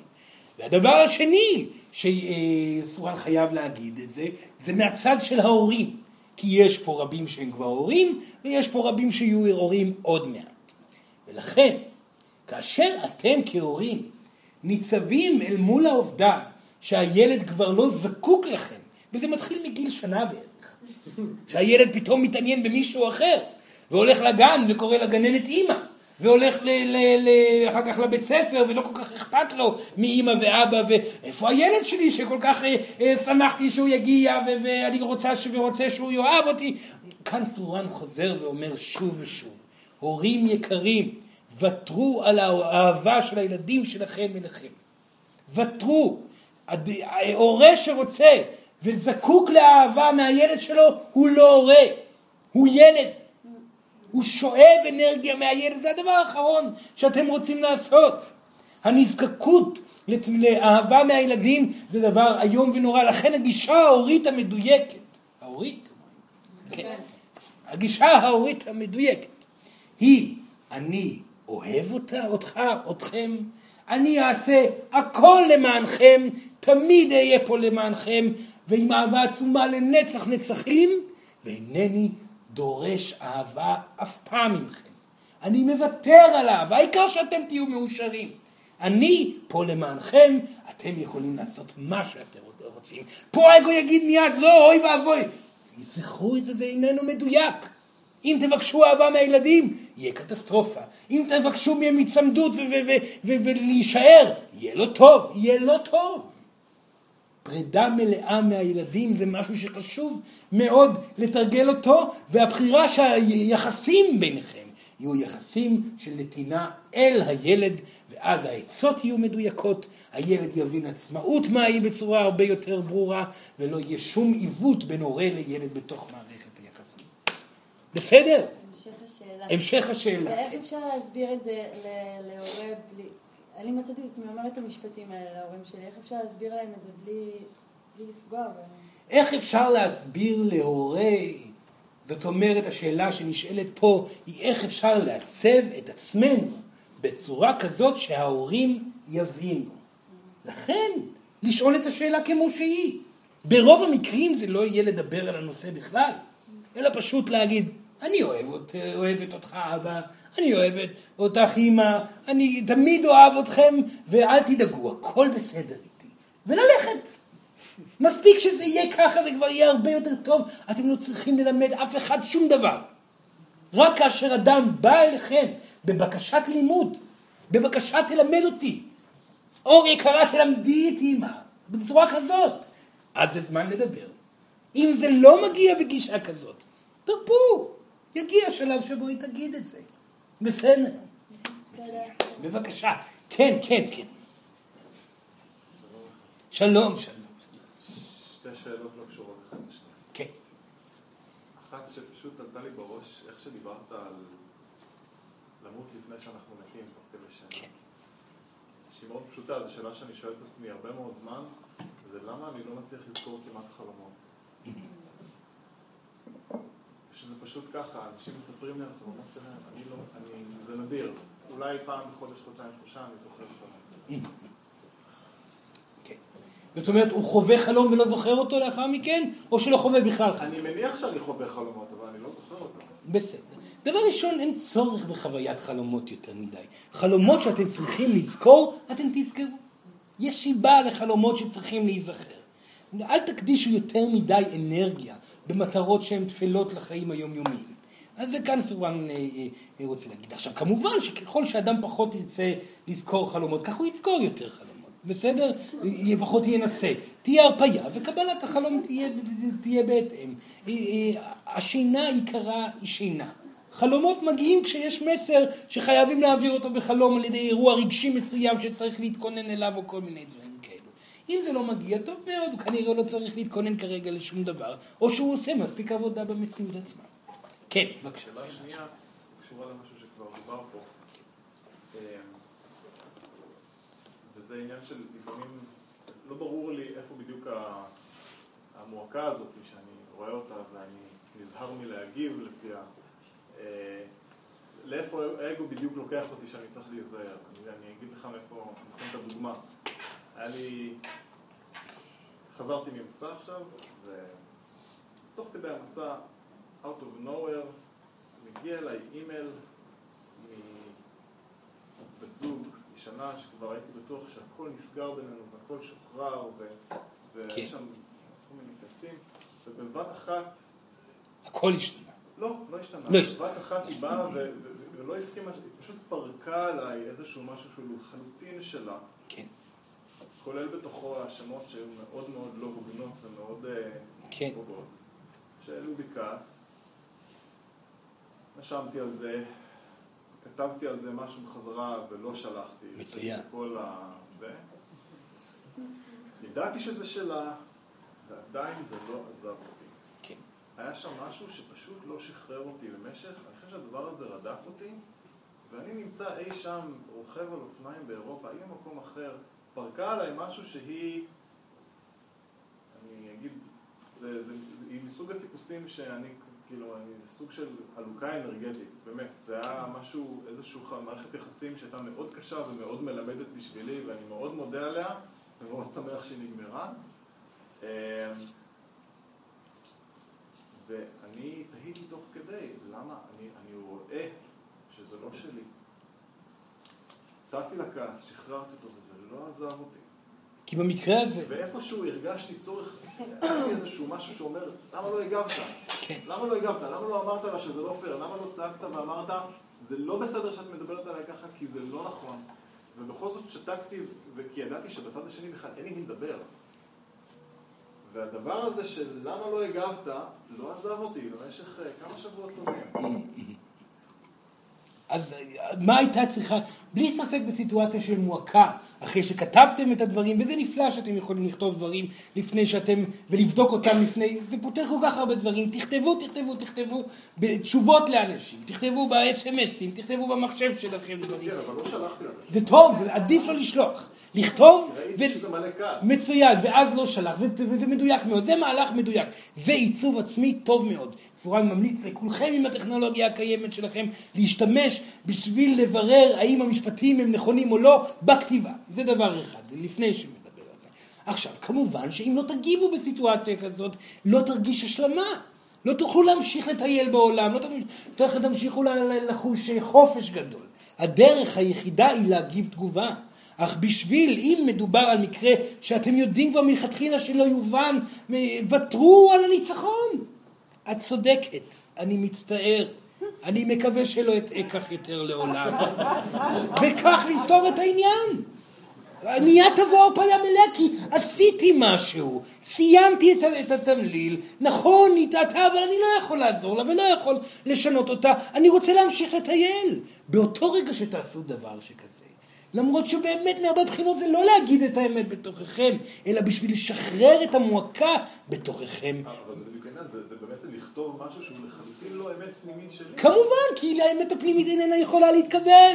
והדבר השני שסורן חייב להגיד את זה, זה מהצד של ההורים. כי יש פה רבים שהם כבר הורים, ויש פה רבים שיהיו הורים עוד מעט. ולכן, כאשר אתם כהורים ניצבים אל מול העובדה שהילד כבר לא זקוק לכם, וזה מתחיל מגיל שנה בערך, שהילד פתאום מתעניין במישהו אחר, והולך לגן וקורא לגננת אימא, והולך ל- ל- ל- אחר כך לבית ספר ולא כל כך אכפת לו מאימא ואבא ואיפה הילד שלי שכל כך אה, אה, שמחתי שהוא יגיע ו- ואני רוצה, ש- ורוצה שהוא יאהב אותי. כאן סורן חוזר ואומר שוב ושוב, הורים יקרים, ותרו על האהבה של הילדים שלכם אליכם. ותרו. הורה שרוצה וזקוק לאהבה מהילד שלו, הוא לא הורה, הוא ילד. הוא שואב אנרגיה מהילד, זה הדבר האחרון שאתם רוצים לעשות. הנזקקות לאהבה מהילדים זה דבר איום ונורא, לכן הגישה ההורית המדויקת, ההורית? כן. הגישה ההורית המדויקת היא, אני אוהב אותה, אותך, אתכם, אני אעשה הכל למענכם, תמיד אהיה פה למענכם, ועם אהבה עצומה לנצח נצחים, ואינני דורש אהבה אף פעם מכם. אני מוותר על אהבה, העיקר שאתם תהיו מאושרים. אני פה למענכם, אתם יכולים לעשות מה שאתם רוצים. פה האגו יגיד מיד, לא, אוי ואבוי. זכרו את זה, זה איננו מדויק. אם תבקשו אהבה מהילדים, יהיה קטסטרופה. אם תבקשו מהם היצמדות ולהישאר, יהיה לא טוב, יהיה לא טוב. פרידה מלאה מהילדים זה משהו שחשוב מאוד לתרגל אותו, והבחירה שהיחסים ביניכם יהיו יחסים של נתינה אל הילד, ואז העצות יהיו מדויקות, הילד יבין עצמאות מהי בצורה הרבה יותר ברורה, ולא יהיה שום עיוות בין הורה לילד בתוך מערכת. בסדר? המשך השאלה. ואיך אפשר להסביר את זה להורה בלי... אני מצאתי את עצמי אומרת את המשפטים האלה להורים שלי, איך אפשר להסביר להם את זה בלי, בלי לפגוע בהם? איך אפשר להסביר להורה, זאת אומרת, השאלה שנשאלת פה היא איך אפשר לעצב את עצמנו בצורה כזאת שההורים יבינו. לכן, לשאול את השאלה כמו שהיא. ברוב המקרים זה לא יהיה לדבר על הנושא בכלל, אלא פשוט להגיד, אני אוהב, אוהבת אותך אבא, אני אוהבת אותך אימא, אני תמיד אוהב אתכם, ואל תדאגו, הכל בסדר איתי. וללכת. מספיק שזה יהיה ככה, זה כבר יהיה הרבה יותר טוב. אתם לא צריכים ללמד אף אחד שום דבר. רק כאשר אדם בא אליכם בבקשת לימוד, בבקשה תלמד אותי. אור יקרה תלמדי את אימא, בצורה כזאת. אז זה זמן לדבר. אם זה לא מגיע בגישה כזאת, תרפו. יגיע השלב שבו היא תגיד את זה. בסדר. בבקשה. כן, כן, כן. שלום, שלום. שתי שאלות לא קשורות אחת לשנייה. כן. אחת שפשוט עלתה לי בראש, איך שדיברת על למות לפני שאנחנו מתים, תוך כדי שנה. כן. שהיא מאוד פשוטה, זו שאלה שאני שואל את עצמי הרבה מאוד זמן, זה למה אני לא מצליח לזכור כמעט חלומות. שזה פשוט ככה, אנשים מספרים לי על החלומות שלהם, אני לא, אני, זה נדיר. אולי פעם בחודש, חודשיים, שלושה, אני זוכר חלום. כן. זאת אומרת, הוא חווה חלום ולא זוכר אותו לאחר מכן, או שלא חווה בכלל חלום? אני מניח שאני חווה חלומות, אבל אני לא זוכר אותם. בסדר. דבר ראשון, אין צורך בחוויית חלומות יותר מדי. חלומות שאתם צריכים לזכור, אתם תזכרו. יש סיבה לחלומות שצריכים להיזכר. אל תקדישו יותר מדי אנרגיה במטרות שהן טפלות לחיים היומיומיים. אז זה כאן סורן אה, אה, רוצה להגיד. עכשיו, כמובן שככל שאדם פחות ירצה לזכור חלומות, כך הוא יזכור יותר חלומות. בסדר? פחות ינסה. תהיה הרפייה וקבלת החלום תהיה, תהיה בהתאם. אה, השינה עיקרה היא שינה. חלומות מגיעים כשיש מסר שחייבים להעביר אותו בחלום על ידי אירוע רגשי מסוים שצריך להתכונן אליו או כל מיני דברים. אם זה לא מגיע, טוב מאוד, הוא כנראה לא צריך להתכונן כרגע לשום דבר, או שהוא עושה מספיק עבודה במציאות עצמה. כן, בבקשה. שאלה שנייה קשורה למשהו שכבר דובר פה. אמ, וזה עניין של לפעמים, לא ברור לי איפה בדיוק המועקה הזאת, שאני רואה אותה ואני נזהר מלהגיב לפיה. אה, לאיפה האגו בדיוק לוקח אותי שאני צריך להיזהר. אני אגיד לך מאיפה, אני אתן את הדוגמה. היה לי... חזרתי ממסע עכשיו, ותוך כדי המסע, out of nowhere, מגיע אליי אימייל מבת זוג ישנה, שכבר הייתי בטוח שהכל נסגר בינינו והכל שוחרר, ויש כן. שם כל מיני כעסים, ובבת אחת... הכל השתנה. לא, לא השתנה. לא השתנה. בבת אחת היא באה ולא הסכימה, היא פשוט פרקה עליי איזשהו משהו שהוא לחלוטין שלה. כן. כולל בתוכו האשמות שהיו מאוד מאוד לא הוגנות ומאוד אה, כן. פוגעות, שהעלו בי כעס. נשמתי על זה, כתבתי על זה משהו בחזרה ולא שלחתי. מצוין. כל ה... זה. ידעתי שזה שלה, ועדיין זה לא עזב אותי. כן. היה שם משהו שפשוט לא שחרר אותי למשך, אני חושב שהדבר הזה רדף אותי, ואני נמצא אי שם, רוכב על אופניים באירופה, אי במקום אחר, פרקה עליי משהו שהיא, אני אגיד, זה, זה, היא מסוג הטיפוסים שאני, כאילו, אני סוג של חלוקה אנרגטית, באמת. זה היה משהו, איזושהי מערכת יחסים שהייתה מאוד קשה ומאוד מלמדת בשבילי, ואני מאוד מודה עליה, ומאוד שמח שהיא נגמרה. אמ, ואני תהיתי תוך כדי, למה? אני, אני רואה שזה לא שלי. יצאתי לכעס, שחררתי אותו, לא עזב אותי. כי במקרה הזה... ואיפשהו הרגשתי צורך, היה איזשהו משהו שאומר, למה לא הגבת? כן. למה לא הגבת? למה לא אמרת לה שזה לא פייר? למה לא צעקת ואמרת, זה לא בסדר שאת מדברת עליי ככה, כי זה לא נכון. ובכל זאת שתקתי, כי ידעתי שבצד השני בכלל אין לי מי לדבר. והדבר הזה של למה לא הגבת, לא עזב אותי במשך אה, כמה שבועות טובים. אז מה הייתה צריכה, בלי ספק בסיטואציה של מועקה, אחרי שכתבתם את הדברים, וזה נפלא שאתם יכולים לכתוב דברים לפני שאתם, ולבדוק אותם לפני, זה פותר כל כך הרבה דברים, תכתבו, תכתבו, תכתבו תשובות לאנשים, תכתבו ב-SMSים, תכתבו במחשב שלכם דברים. כן, אבל לא שלחתי לזה. זה טוב, עדיף לא לשלוח. לכתוב, ראיתי שזה מלא כעס. מצוין, ואז לא שלח, וזה מדויק מאוד, זה מהלך מדויק, זה עיצוב עצמי טוב מאוד. צורן ממליץ לכולכם עם הטכנולוגיה הקיימת שלכם להשתמש בשביל לברר האם המשפטים הם נכונים או לא בכתיבה, זה דבר אחד, לפני זה. עכשיו, כמובן שאם לא תגיבו בסיטואציה כזאת, לא תרגיש השלמה. לא תוכלו להמשיך לטייל בעולם, לא תמשיכו לחוש חופש גדול. הדרך היחידה היא להגיב תגובה. אך בשביל, אם מדובר על מקרה שאתם יודעים כבר מלכתחילה שלא יובן, ותרו על הניצחון. את צודקת, אני מצטער. אני מקווה שלא אטעה כך יותר לעולם. וכך לפתור את העניין. מיד תבוא הרפאיה מלאה כי עשיתי משהו, סיימתי את, את התמליל, נכון, היא אבל אני לא יכול לעזור לה ולא יכול לשנות אותה, אני רוצה להמשיך לטייל. באותו רגע שתעשו דבר שכזה, למרות שבאמת מהרבה בחינות זה לא להגיד את האמת בתוככם, אלא בשביל לשחרר את המועקה בתוככם. אבל זה בדיוק העניין, זה, זה בעצם לכתוב משהו שהוא לחלוטין לא אמת פנימית שלי. כמובן, כי האמת הפנימית איננה יכולה להתקבל.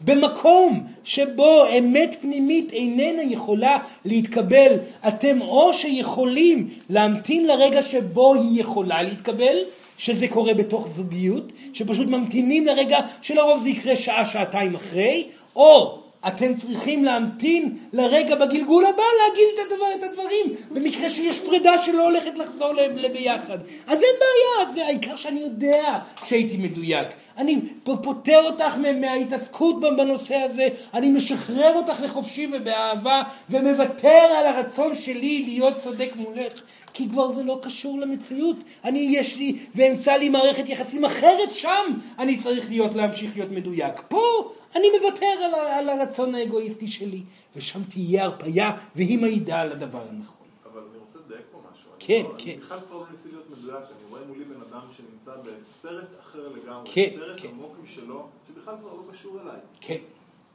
במקום שבו אמת פנימית איננה יכולה להתקבל, אתם או שיכולים להמתין לרגע שבו היא יכולה להתקבל, שזה קורה בתוך זוגיות, שפשוט ממתינים לרגע שלרוב זה יקרה שעה, שעתיים אחרי, או אתם צריכים להמתין לרגע בגלגול הבא להגיד את, הדבר, את הדברים, במקרה שיש פרידה שלא הולכת לחזור לביחד. אז אין בעיה, אז העיקר שאני יודע שהייתי מדויק. אני פוטר אותך מההתעסקות בנושא הזה, אני משחרר אותך לחופשי ובאהבה, ומוותר על הרצון שלי להיות צודק מולך. כי כבר זה לא קשור למציאות. אני, יש לי, ואמצא לי מערכת יחסים אחרת שם, אני צריך להיות, להמשיך להיות מדויק. פה אני מוותר על, על הרצון האגואיסטי שלי, ושם תהיה הרפייה, והיא מעידה על הדבר הנכון. אבל אני רוצה לדייק פה משהו. כן, אני כן. אני בכלל כבר לא ניסי להיות מדויק, אני רואה מולי בן אדם שנמצא בסרט אחר לגמרי, כן, סרט כן. עמוק משלו, שבכלל כבר לא קשור אליי. כן,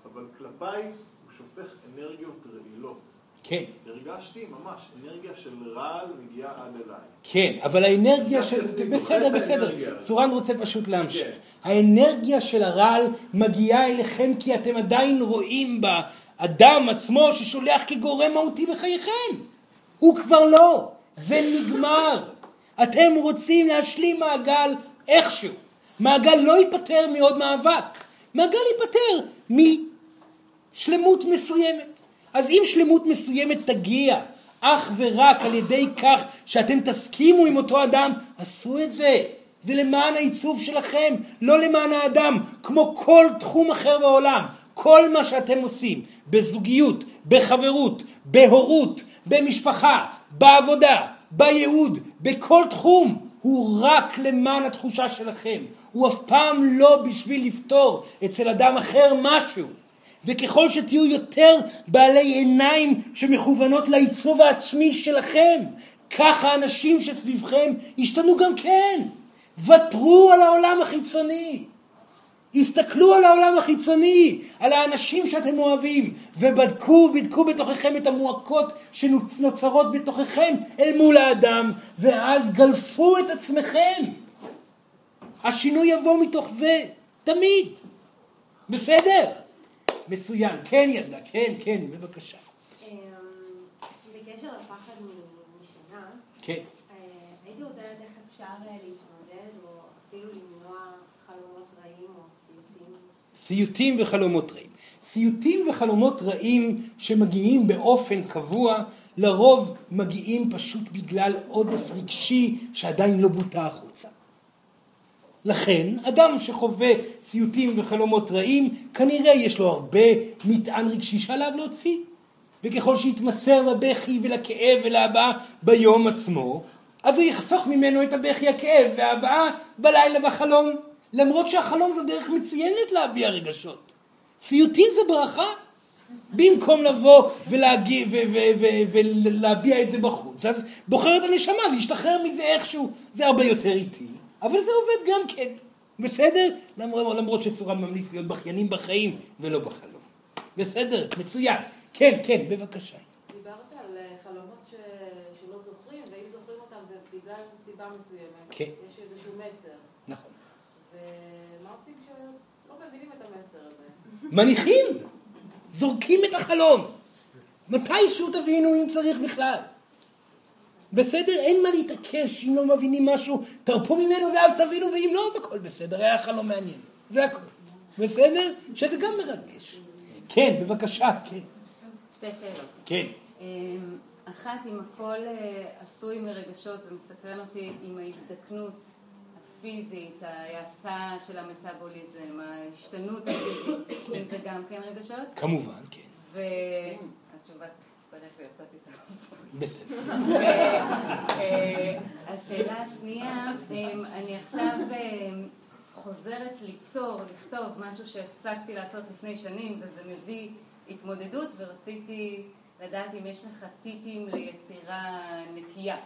אבל כלפיי הוא שופך אנרגיות רעילות. כן. הרגשתי ממש אנרגיה של רעל מגיעה עד אליי. כן, אבל האנרגיה של... בסדר, בסדר. צורן רוצה פשוט להמשיך. כן. האנרגיה של הרעל מגיעה אליכם כי אתם עדיין רואים באדם עצמו ששולח כגורם מהותי בחייכם. הוא כבר לא. זה נגמר. אתם רוצים להשלים מעגל איכשהו. מעגל לא ייפטר מעוד מאבק. מעגל ייפטר משלמות מסוימת. אז אם שלמות מסוימת תגיע אך ורק על ידי כך שאתם תסכימו עם אותו אדם, עשו את זה. זה למען העיצוב שלכם, לא למען האדם, כמו כל תחום אחר בעולם. כל מה שאתם עושים, בזוגיות, בחברות, בהורות, במשפחה, בעבודה, בייעוד, בכל תחום, הוא רק למען התחושה שלכם. הוא אף פעם לא בשביל לפתור אצל אדם אחר משהו. וככל שתהיו יותר בעלי עיניים שמכוונות לעיצוב העצמי שלכם, ככה האנשים שסביבכם ישתנו גם כן. ותרו על העולם החיצוני. הסתכלו על העולם החיצוני, על האנשים שאתם אוהבים, ובדקו, בדקו בתוככם את המועקות שנוצרות בתוככם אל מול האדם, ואז גלפו את עצמכם. השינוי יבוא מתוך זה, תמיד. בסדר? מצוין. כן, ילדה, כן, כן, בבקשה. אמ, בקשר לפחד משינה, כן. אה, הייתי רוצה לדעת איך אפשר אה, להתמודד, או אפילו למנוע חלומות רעים או סיוטים. וחלומות רעים. סיוטים וחלומות רעים שמגיעים באופן קבוע, לרוב מגיעים פשוט בגלל עודף רגשי שעדיין לא בוטה החוצה. לכן, אדם שחווה סיוטים וחלומות רעים, כנראה יש לו הרבה מטען רגשי שעליו להוציא. וככל שיתמסר לבכי ולכאב ולהבעה ביום עצמו, אז הוא יחסוך ממנו את הבכי, הכאב וההבעה בלילה בחלום. למרות שהחלום זו דרך מצוינת להביע רגשות. סיוטים זה ברכה. במקום לבוא ולהגיע, ולהביע את זה בחוץ, אז בוחרת הנשמה להשתחרר מזה איכשהו. זה הרבה יותר איטי. אבל זה עובד גם כן, בסדר? למרות, למרות שסורן ממליץ להיות בכיינים בחיים ולא בחלום. בסדר, מצוין. כן, כן, בבקשה. דיברת על אה, חלומות ש... שלא זוכרים, ואם זוכרים אותם זה בגלל סיבה מסוימת. כן. יש איזשהו מסר. נכון. ומה עושים כשלא מבינים את המסר הזה? מניחים, זורקים את החלום. מתישהו תבינו אם צריך בכלל. בסדר? אין מה להתעקש אם לא מבינים משהו, תרפו ממנו ואז תבינו, ואם לא, אז הכל בסדר, היה חלום מעניין. זה הכל. בסדר? שזה גם מרגש. כן, בבקשה, כן. שתי שאלות. כן. אמ, אחת, אם הכל אה, עשוי מרגשות, זה מסקרן אותי עם ההזדקנות הפיזית, ההאטה של המטאבוליזם, ההשתנות הפיזית, אם זה גם כן רגשות? כמובן, כן. והתשובה תצטרף ויצאתי את בסדר. אה, השאלה השנייה, אמ, אני עכשיו אמ, חוזרת ליצור, לכתוב משהו שהפסקתי לעשות לפני שנים וזה מביא התמודדות ורציתי לדעת אם יש לך טיפים ליצירה נקייה,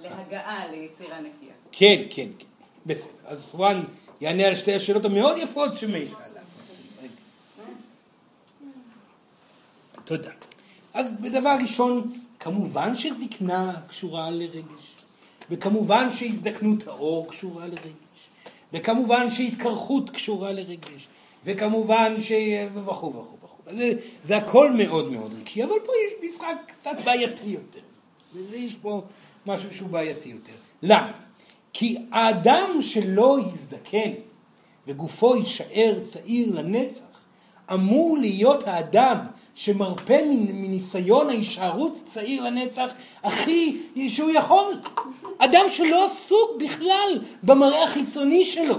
להגעה ליצירה נקייה. כן, כן, כן. בסדר. אז סואן יענה על שתי השאלות המאוד יפות שמי שאלה. תודה. אז בדבר ראשון, כמובן שזקנה קשורה לרגש, וכמובן שהזדקנות האור קשורה לרגש, וכמובן שהתקרחות קשורה לרגש, וכמובן ש... וכו' וכו' וכו'. זה, זה הכל מאוד מאוד רגשי, אבל פה יש משחק קצת בעייתי יותר. ויש פה משהו שהוא בעייתי יותר. למה? כי האדם שלא יזדקן וגופו יישאר צעיר לנצח, אמור להיות האדם שמרפה מניסיון ההישארות צעיר לנצח הכי שהוא יכול. אדם שלא עסוק בכלל במראה החיצוני שלו,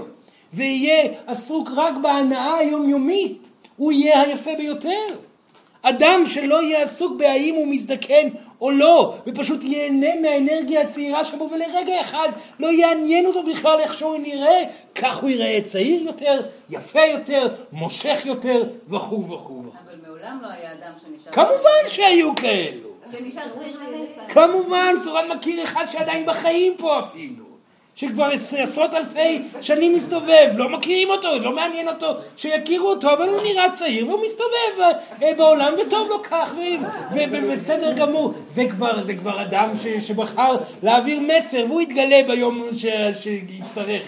ויהיה עסוק רק בהנאה היומיומית, הוא יהיה היפה ביותר. אדם שלא יהיה עסוק בהאם הוא מזדקן או לא, ופשוט ייהנה מהאנרגיה הצעירה שבו, ולרגע אחד לא יעניין אותו בכלל איך שהוא נראה, כך הוא ייראה צעיר יותר, יפה יותר, מושך יותר, וכו' וכו' וכו'. מעולם לא היה אדם שנשאר... כמובן שהיו כאלו. שנשאר צעיר לנצח. כמובן, סורן מכיר אחד שעדיין בחיים פה אפילו. שכבר עשרות אלפי שנים מסתובב, לא מכירים אותו, לא מעניין אותו שיכירו אותו, אבל הוא נראה צעיר והוא מסתובב אה, בעולם וטוב לו כך ובסדר גמור. זה כבר, זה כבר אדם ש, שבחר להעביר מסר והוא יתגלה ביום ש, שיצטרך.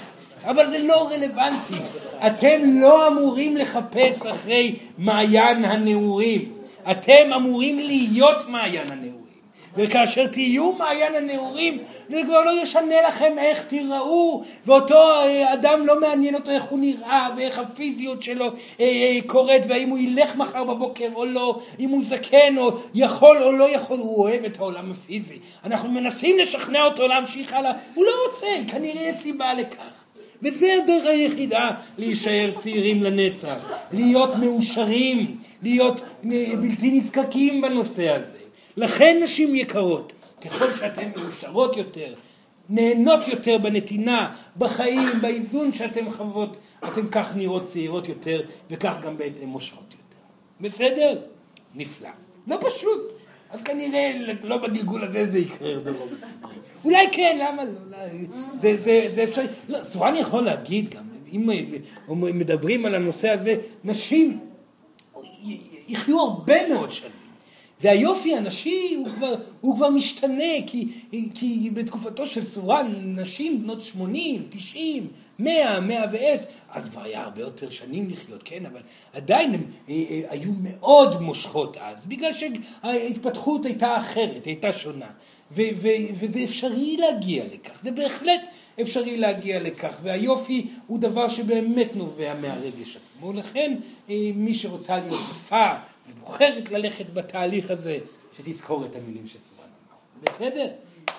אבל זה לא רלוונטי. אתם לא אמורים לחפש אחרי מעיין הנעורים. אתם אמורים להיות מעיין הנעורים. וכאשר תהיו מעיין הנעורים, זה כבר לא ישנה לכם איך תיראו, ואותו אה, אדם לא מעניין אותו איך הוא נראה, ואיך הפיזיות שלו אה, אה, קורית, והאם הוא ילך מחר בבוקר או לא, אם הוא זקן או יכול או לא יכול, הוא אוהב את העולם הפיזי. אנחנו מנסים לשכנע אותו להמשיך הלאה, הוא לא רוצה, כנראה יש סיבה לכך. וזה הדרך היחידה להישאר צעירים לנצח, להיות מאושרים, להיות בלתי נזקקים בנושא הזה. לכן נשים יקרות, ככל שאתן מאושרות יותר, נהנות יותר בנתינה, בחיים, באיזון שאתן חוות, אתן כך נראות צעירות יותר, וכך גם בהתאם מושכות יותר. בסדר? נפלא. לא פשוט. אז כנראה לא בגלגול הזה זה יקרה ברוב הסיכויים. אולי כן, למה לא? זה, זה, זה אפשרי. לא, סורן יכול להגיד גם, אם מדברים על הנושא הזה, נשים יחיו הרבה מאוד שנים. והיופי הנשי הוא כבר, הוא כבר משתנה, כי, כי בתקופתו של סורן נשים בנות 80, 90, 100, 110, אז כבר היה הרבה יותר שנים לחיות, כן, אבל עדיין הם אה, אה, היו מאוד מושכות אז, בגלל שההתפתחות הייתה אחרת, הייתה שונה, ו, ו, וזה אפשרי להגיע לכך, זה בהחלט אפשרי להגיע לכך, והיופי הוא דבר שבאמת נובע מהרגש עצמו, לכן אה, מי שרוצה להיות יפה ובוחרת ללכת בתהליך הזה, שתזכור את המילים שסורן אמר. בסדר?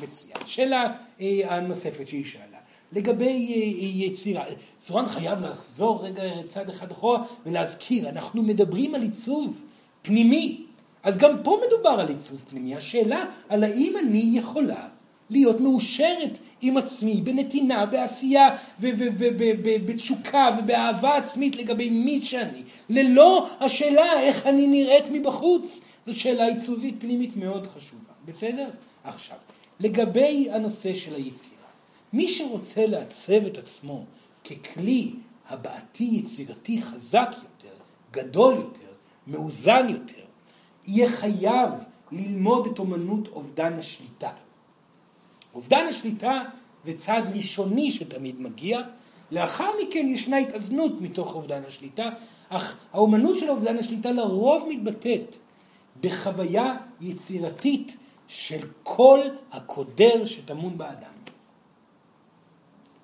מצוין. שאלה אה, הנוספת שהיא שאלה. לגבי אה, יצירה, סורן חייב לחזור רגע צעד אחד אחורה ולהזכיר, אנחנו מדברים על עיצוב פנימי. אז גם פה מדובר על עיצוב פנימי. השאלה על האם אני יכולה להיות מאושרת עם עצמי, בנתינה, בעשייה, ובתשוקה ובאהבה עצמית לגבי מי שאני, ללא השאלה איך אני נראית מבחוץ. זו שאלה עיצובית פנימית מאוד חשובה, בסדר? עכשיו, לגבי הנושא של היצירה, מי שרוצה לעצב את עצמו ככלי הבעתי יצירתי חזק יותר, גדול יותר, מאוזן יותר, יהיה חייב ללמוד את אומנות אובדן השליטה. אובדן השליטה זה צעד ראשוני שתמיד מגיע, לאחר מכן ישנה התאזנות מתוך אובדן השליטה, אך האומנות של אובדן השליטה לרוב מתבטאת בחוויה יצירתית של כל הקודר שטמון באדם.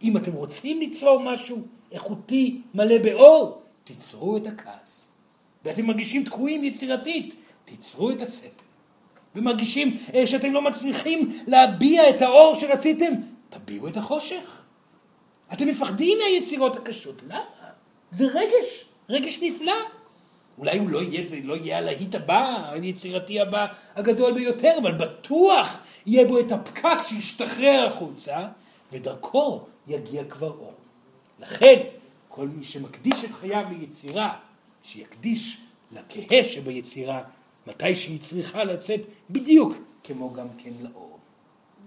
אם אתם רוצים ליצור משהו איכותי, מלא באור, תיצרו את הכעס. ואתם מרגישים תקועים יצירתית, תיצרו את הסבל. ומרגישים אה, שאתם לא מצליחים להביע את האור שרציתם, תביעו את החושך. אתם מפחדים מהיצירות הקשות, למה? זה רגש, רגש נפלא. אולי הוא לא יהיה, זה לא יהיה הלהיט הבא, היצירתי הבא הגדול ביותר, אבל בטוח יהיה בו את הפקק שישתחרר החוצה, ודרכו יגיע כבר אור. לכן, כל מי שמקדיש את חייו ליצירה, שיקדיש לכהה שביצירה מתי שהיא צריכה לצאת בדיוק כמו גם כן לאור.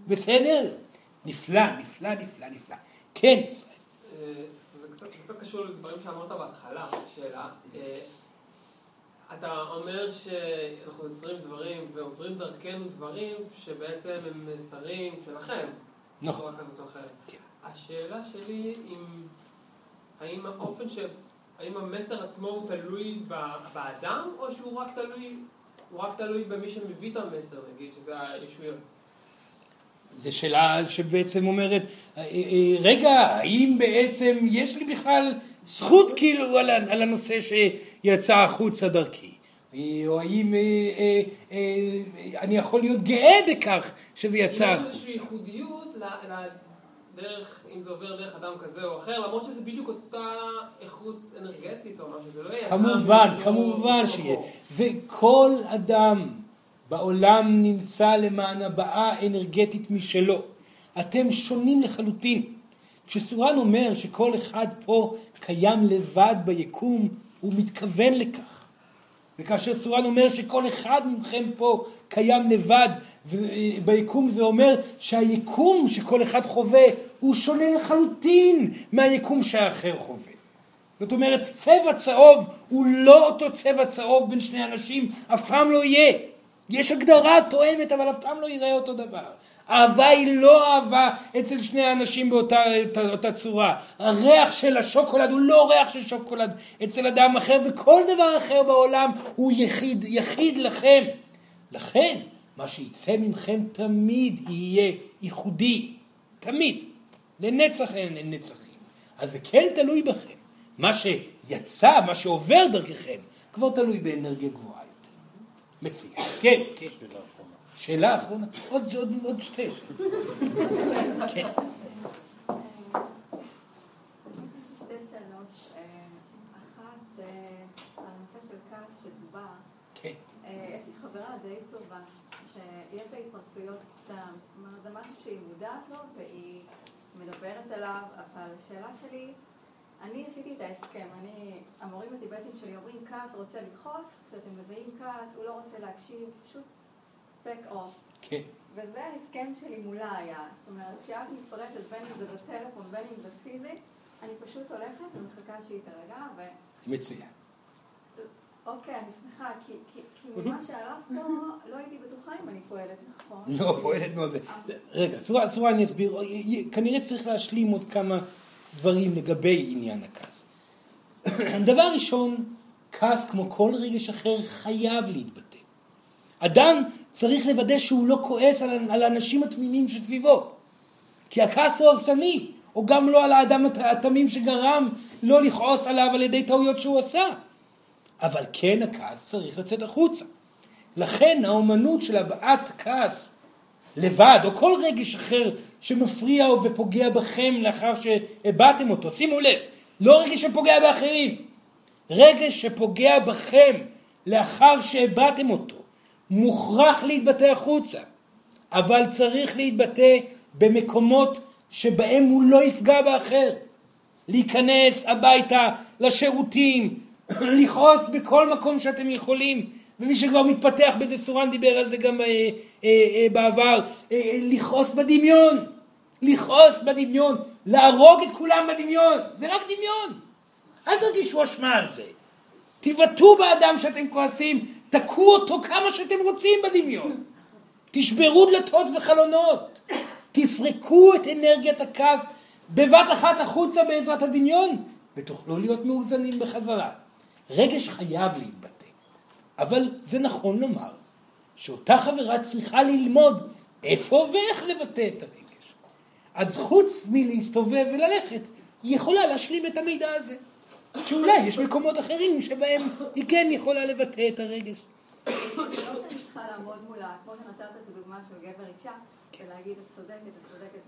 בסדר? נפלא, נפלא, נפלא, נפלא. כן, ישראל. אה, זה קצת קשור לדברים שאמרת בהתחלה, שאלה. אה, אתה אומר שאנחנו יוצרים דברים ועוברים דרכנו דברים שבעצם הם מסרים שלכם. נכון. כן. השאלה שלי אם האם האופן ש... האם המסר עצמו הוא תלוי באדם או שהוא רק תלוי הוא רק תלוי במי שמביא את המסר, נגיד, שזה הישויות. זו שאלה שבעצם אומרת, אה, אה, רגע, האם בעצם יש לי בכלל זכות כאילו על, על הנושא שיצא החוצה דרכי? אה, או האם אה, אה, אה, אני יכול להיות גאה בכך שזה יצא החוצה? יש איזושהי ייחודיות דרך, אם זה עובר דרך אדם כזה או אחר, למרות שזה בדיוק אותה איכות אנרגטית או משהו, זה לא יהיה... כמובן, כמובן שיהיה. זה כל אדם בעולם נמצא למען הבעה אנרגטית משלו. אתם שונים לחלוטין. כשסורן אומר שכל אחד פה קיים לבד ביקום, הוא מתכוון לכך. וכאשר סורן אומר שכל אחד מכם פה קיים לבד, וביקום זה אומר שהיקום שכל אחד חווה הוא שונה לחלוטין מהיקום שהאחר חווה. זאת אומרת, צבע צהוב הוא לא אותו צבע צהוב בין שני אנשים, אף פעם לא יהיה. יש הגדרה תואמת, אבל אף פעם לא יראה אותו דבר. אהבה היא לא אהבה אצל שני האנשים באותה אותה, אותה צורה. הריח של השוקולד הוא לא ריח של שוקולד אצל אדם אחר, וכל דבר אחר בעולם הוא יחיד, יחיד לכם. לכן, מה שיצא ממכם תמיד יהיה ייחודי. תמיד. לנצח אין נצחים. אז זה כן תלוי בכם. מה שיצא, מה שעובר דרככם, כבר תלוי באנרגיה גבוהה יותר. מצוין. כן, כן. שאלה אחרונה. עוד, עוד, עוד שתי. כן. די טובה, שיש לה התפרצויות קצת, זאת אומרת, זה משהו שהיא מודעת לו והיא מדברת עליו, אבל השאלה שלי, אני עשיתי את ההסכם, אני, המורים הטיבטים שלי אומרים כעס רוצה לכעוס, כשאתם מזהים כעס, הוא לא רוצה להקשיב, פשוט back off. כן. וזה ההסכם שלי מולה היה, זאת אומרת, כשאת מתפרצת בין אם זה בטלפון, בין אם זה פיזי, אני פשוט הולכת ומחכה שהיא תרגע, ו... מצוין. אוקיי, אני שמחה, כי, כי, כי ממה שעלה פה, לא הייתי בטוחה אם אני פועלת נכון. לא, פועלת מאוד. רגע, סורה, סורה אני אסביר, כנראה צריך להשלים עוד כמה דברים לגבי עניין הכעס. *clears throat* דבר ראשון, כעס כמו כל רגש אחר חייב להתבטא. אדם צריך לוודא שהוא לא כועס על, על האנשים התמימים שסביבו. כי הכעס הוא הרסני, או גם לא על האדם התמים שגרם לא לכעוס עליו על ידי טעויות שהוא עשה. אבל כן הכעס צריך לצאת החוצה. לכן האומנות של הבעת כעס לבד, או כל רגש אחר שמפריע ופוגע בכם לאחר שהבעתם אותו, שימו לב, לא רגש שפוגע באחרים, רגש שפוגע בכם לאחר שהבעתם אותו, מוכרח להתבטא החוצה, אבל צריך להתבטא במקומות שבהם הוא לא יפגע באחר. להיכנס הביתה, לשירותים, *coughs* לכעוס בכל מקום שאתם יכולים, ומי שכבר מתפתח בזה, סורן דיבר על זה גם אה, אה, אה, בעבר, אה, אה, לכעוס בדמיון, לכעוס בדמיון, להרוג את כולם בדמיון, זה רק דמיון. אל תרגישו אשמה על זה. תבעטו באדם שאתם כועסים, תקעו אותו כמה שאתם רוצים בדמיון. תשברו דלתות וחלונות. תפרקו את אנרגיית הכעס בבת אחת החוצה בעזרת הדמיון, ותוכלו להיות מאוזנים בחזרה. רגש חייב להתבטא, אבל זה נכון לומר שאותה חברה צריכה ללמוד איפה ואיך לבטא את הרגש. אז חוץ מלהסתובב וללכת, היא יכולה להשלים את המידע הזה. שאולי יש מקומות אחרים שבהם היא כן יכולה לבטא את הרגש. לא שאני צריכה לעמוד מולה, כמו שנתת את הדוגמה של גבר אישה, ולהגיד את צודקת, את צודקת,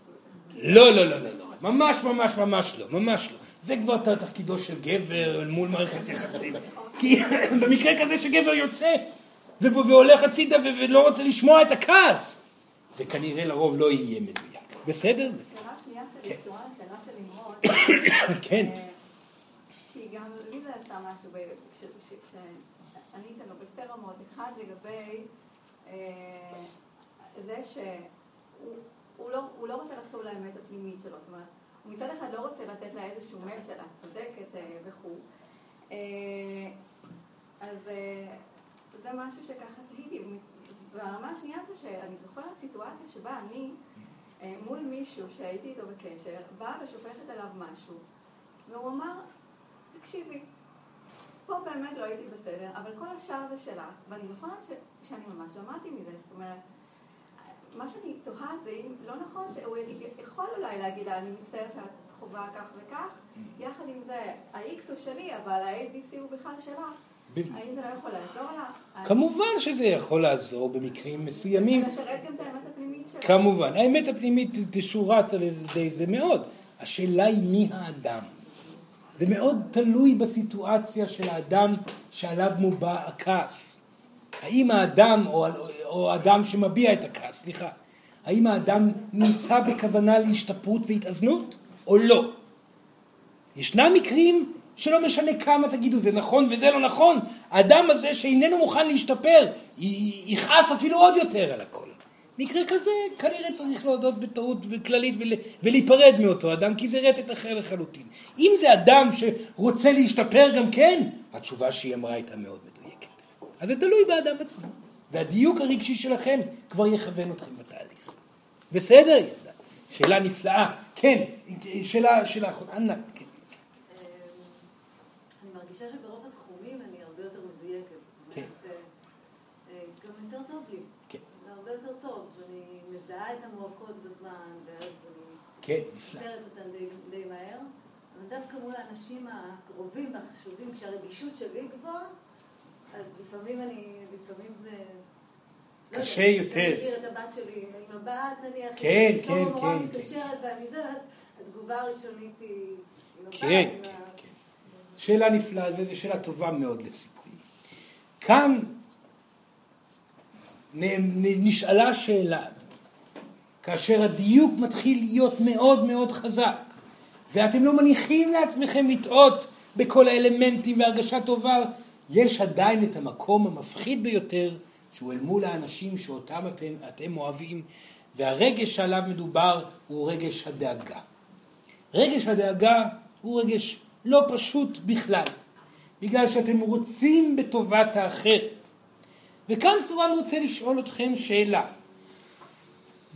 לא, לא, לא, לא, לא, ממש ממש ממש לא, ממש לא. זה כבר תפקידו של גבר מול מערכת יחסים. כי *laughs* במקרה כזה שגבר יוצא והולך הצידה ולא רוצה לשמוע את הכעס, זה כנראה לרוב לא יהיה מדויק. בסדר? שאלה שנייה שלי, קשורה לשאלה של נמרוד. כן. *coughs* כי גם לי זה עשה משהו, כשענית לו בשתי רמות. אחד לגבי זה שהוא לא רוצה לחשוב לאמת הפנימית שלו. זאת אומרת, הוא מצד אחד לא רוצה לתת לה איזשהו מייל של את צודקת וכו'. אז זה משהו שככה תהיתי. והרמה השנייה זה שאני זוכרת סיטואציה שבה אני מול מישהו שהייתי איתו בקשר, באה ושופכת עליו משהו, והוא אמר, תקשיבי, פה באמת לא הייתי בסדר, אבל כל השאר זה שלך, ואני זוכרת שאני ממש למדתי מזה, זאת אומרת, מה שאני תוהה זה אם לא נכון שהוא יכול אולי להגיד לה, אני מצטער שאת חווה כך וכך, יחד עם זה, ה-X הוא שלי, אבל ה-ABC הוא בכלל שלך. האם זה לא יכול לעזור לה? כמובן שזה יכול לעזור במקרים מסוימים. ולשרת גם את האמת הפנימית שלה. כמובן, האמת הפנימית תשורת על ידי זה מאוד. השאלה היא מי האדם. זה מאוד תלוי בסיטואציה של האדם שעליו מובע הכעס. האם האדם, או, או האדם שמביע את הכעס, סליחה, האם האדם נמצא בכוונה להשתפרות והתאזנות, או לא? ישנם מקרים שלא משנה כמה תגידו זה נכון וזה לא נכון, האדם הזה שאיננו מוכן להשתפר, יכעס אפילו עוד יותר על הכל. מקרה כזה כנראה צריך להודות בטעות כללית ולהיפרד מאותו אדם, כי זה רטט אחר לחלוטין. אם זה אדם שרוצה להשתפר גם כן, התשובה שהיא אמרה הייתה מאוד מדויקת. אז זה תלוי באדם עצמו, והדיוק הרגשי שלכם כבר יכוון אתכם בתהליך. בסדר, ילדה? שאלה נפלאה. כן, שאלה, שאלה אחרונה. ענת, כן. אני מרגישה שברוב התחומים אני הרבה יותר מדויקת. כן. גם יותר טוב לי. כן. זה הרבה יותר טוב. אני מזהה את המועקות בזמן, ואז אני... כן, נפלא. אותן די מהר. אבל דווקא מול האנשים הקרובים והחשובים, כשהרגישות שלי גבוהה, אז לפעמים אני, לפעמים זה... קשה לא יודע, יותר. אני מכיר את הבת שלי עם הבת, נניח, כן, פתאום כן, המורה כן, מתקשרת ואני יודעת, התגובה הראשונית היא הבת, כן, כן, כן. שאלה נפלאה, וזו שאלה טובה מאוד לסיכום. כאן נשאלה שאלה, כאשר הדיוק מתחיל להיות מאוד מאוד חזק, ואתם לא מניחים לעצמכם לטעות בכל האלמנטים והרגשה טובה, יש עדיין את המקום המפחיד ביותר, שהוא אל מול האנשים שאותם אתם, אתם אוהבים, והרגש שעליו מדובר הוא רגש הדאגה. רגש הדאגה הוא רגש לא פשוט בכלל, בגלל שאתם רוצים בטובת האחר. וכאן סורן רוצה לשאול אתכם שאלה.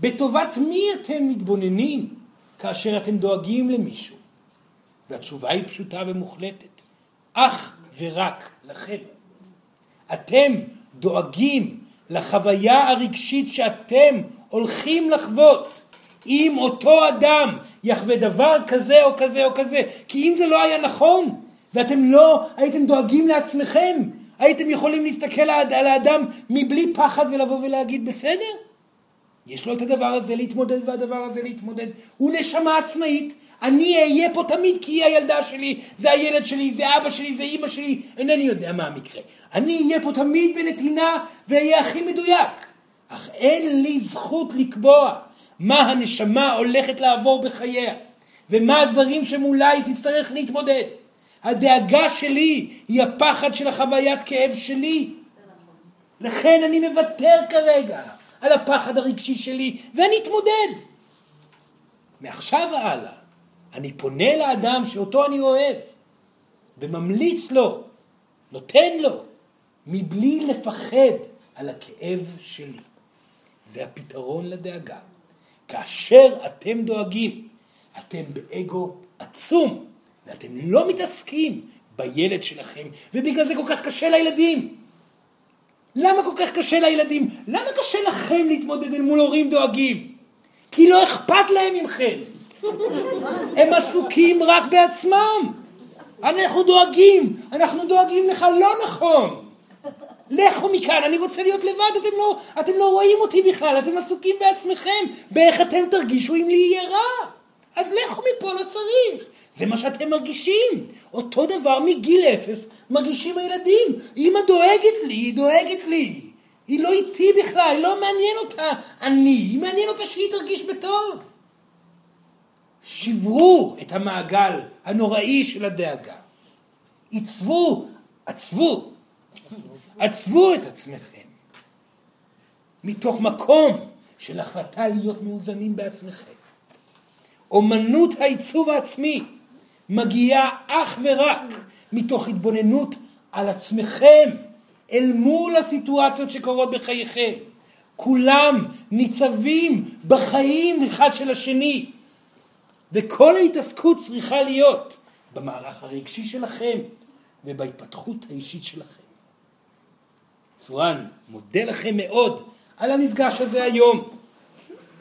בטובת מי אתם מתבוננים כאשר אתם דואגים למישהו? והתשובה היא פשוטה ומוחלטת. אך ורק לכם. אתם דואגים לחוויה הרגשית שאתם הולכים לחוות. אם אותו אדם יחווה דבר כזה או כזה או כזה, כי אם זה לא היה נכון, ואתם לא הייתם דואגים לעצמכם, הייתם יכולים להסתכל על האדם מבלי פחד ולבוא ולהגיד בסדר? יש לו את הדבר הזה להתמודד והדבר הזה להתמודד. הוא נשמה עצמאית, אני אהיה פה תמיד כי היא הילדה שלי, זה הילד שלי, זה אבא שלי, זה אימא שלי, אינני יודע מה המקרה. אני אהיה פה תמיד בנתינה ואהיה הכי מדויק. אך אין לי זכות לקבוע מה הנשמה הולכת לעבור בחייה, ומה הדברים שמולה היא תצטרך להתמודד. הדאגה שלי היא הפחד של החוויית כאב שלי. לכן אני מוותר כרגע על הפחד הרגשי שלי, ואני אתמודד. מעכשיו והלאה, אני פונה לאדם שאותו אני אוהב, וממליץ לו, נותן לו, מבלי לפחד על הכאב שלי. זה הפתרון לדאגה. כאשר אתם דואגים, אתם באגו עצום, ואתם לא מתעסקים בילד שלכם, ובגלל זה כל כך קשה לילדים. למה כל כך קשה לילדים? למה קשה לכם להתמודד אל מול הורים דואגים? כי לא אכפת להם ממכם. הם עסוקים רק בעצמם. אנחנו דואגים, אנחנו דואגים לך לא נכון. לכו מכאן, אני רוצה להיות לבד, אתם לא, אתם לא רואים אותי בכלל, אתם עסוקים בעצמכם, באיך אתם תרגישו אם לי יהיה רע. אז לכו מפה, לא צריך. זה מה שאתם מרגישים. אותו דבר מגיל אפס מרגישים הילדים. אמא דואגת לי, היא דואגת לי. היא לא איתי בכלל, לא מעניין אותה אני, היא מעניין אותה שהיא תרגיש בטוב. שברו את המעגל הנוראי של הדאגה. עיצבו, עצבו, עצבו את עצמכם. מתוך מקום של החלטה להיות מאוזנים בעצמכם. אומנות העיצוב העצמי מגיעה אך ורק מתוך התבוננות על עצמכם אל מול הסיטואציות שקורות בחייכם. כולם ניצבים בחיים אחד של השני. וכל ההתעסקות צריכה להיות במערך הרגשי שלכם ובהתפתחות האישית שלכם. צורן, מודה לכם מאוד על המפגש הזה היום.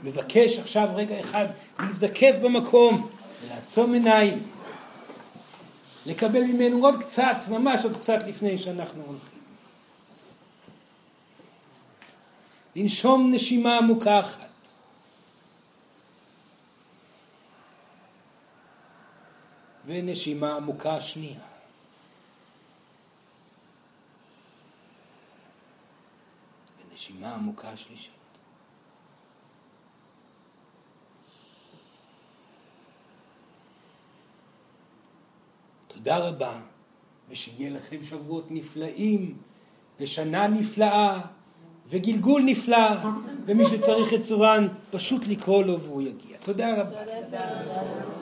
מבקש עכשיו רגע אחד להזדקף במקום ולעצום עיניים, לקבל ממנו עוד קצת, ממש עוד קצת לפני שאנחנו הולכים. לנשום נשימה עמוקה אחת. ונשימה עמוקה שנייה. ונשימה עמוקה שלישית. תודה רבה, ושיהיה לכם שבועות נפלאים, ושנה נפלאה, וגלגול נפלא, ומי שצריך את צורן, פשוט לקרוא לו והוא יגיע. תודה רבה. תודה.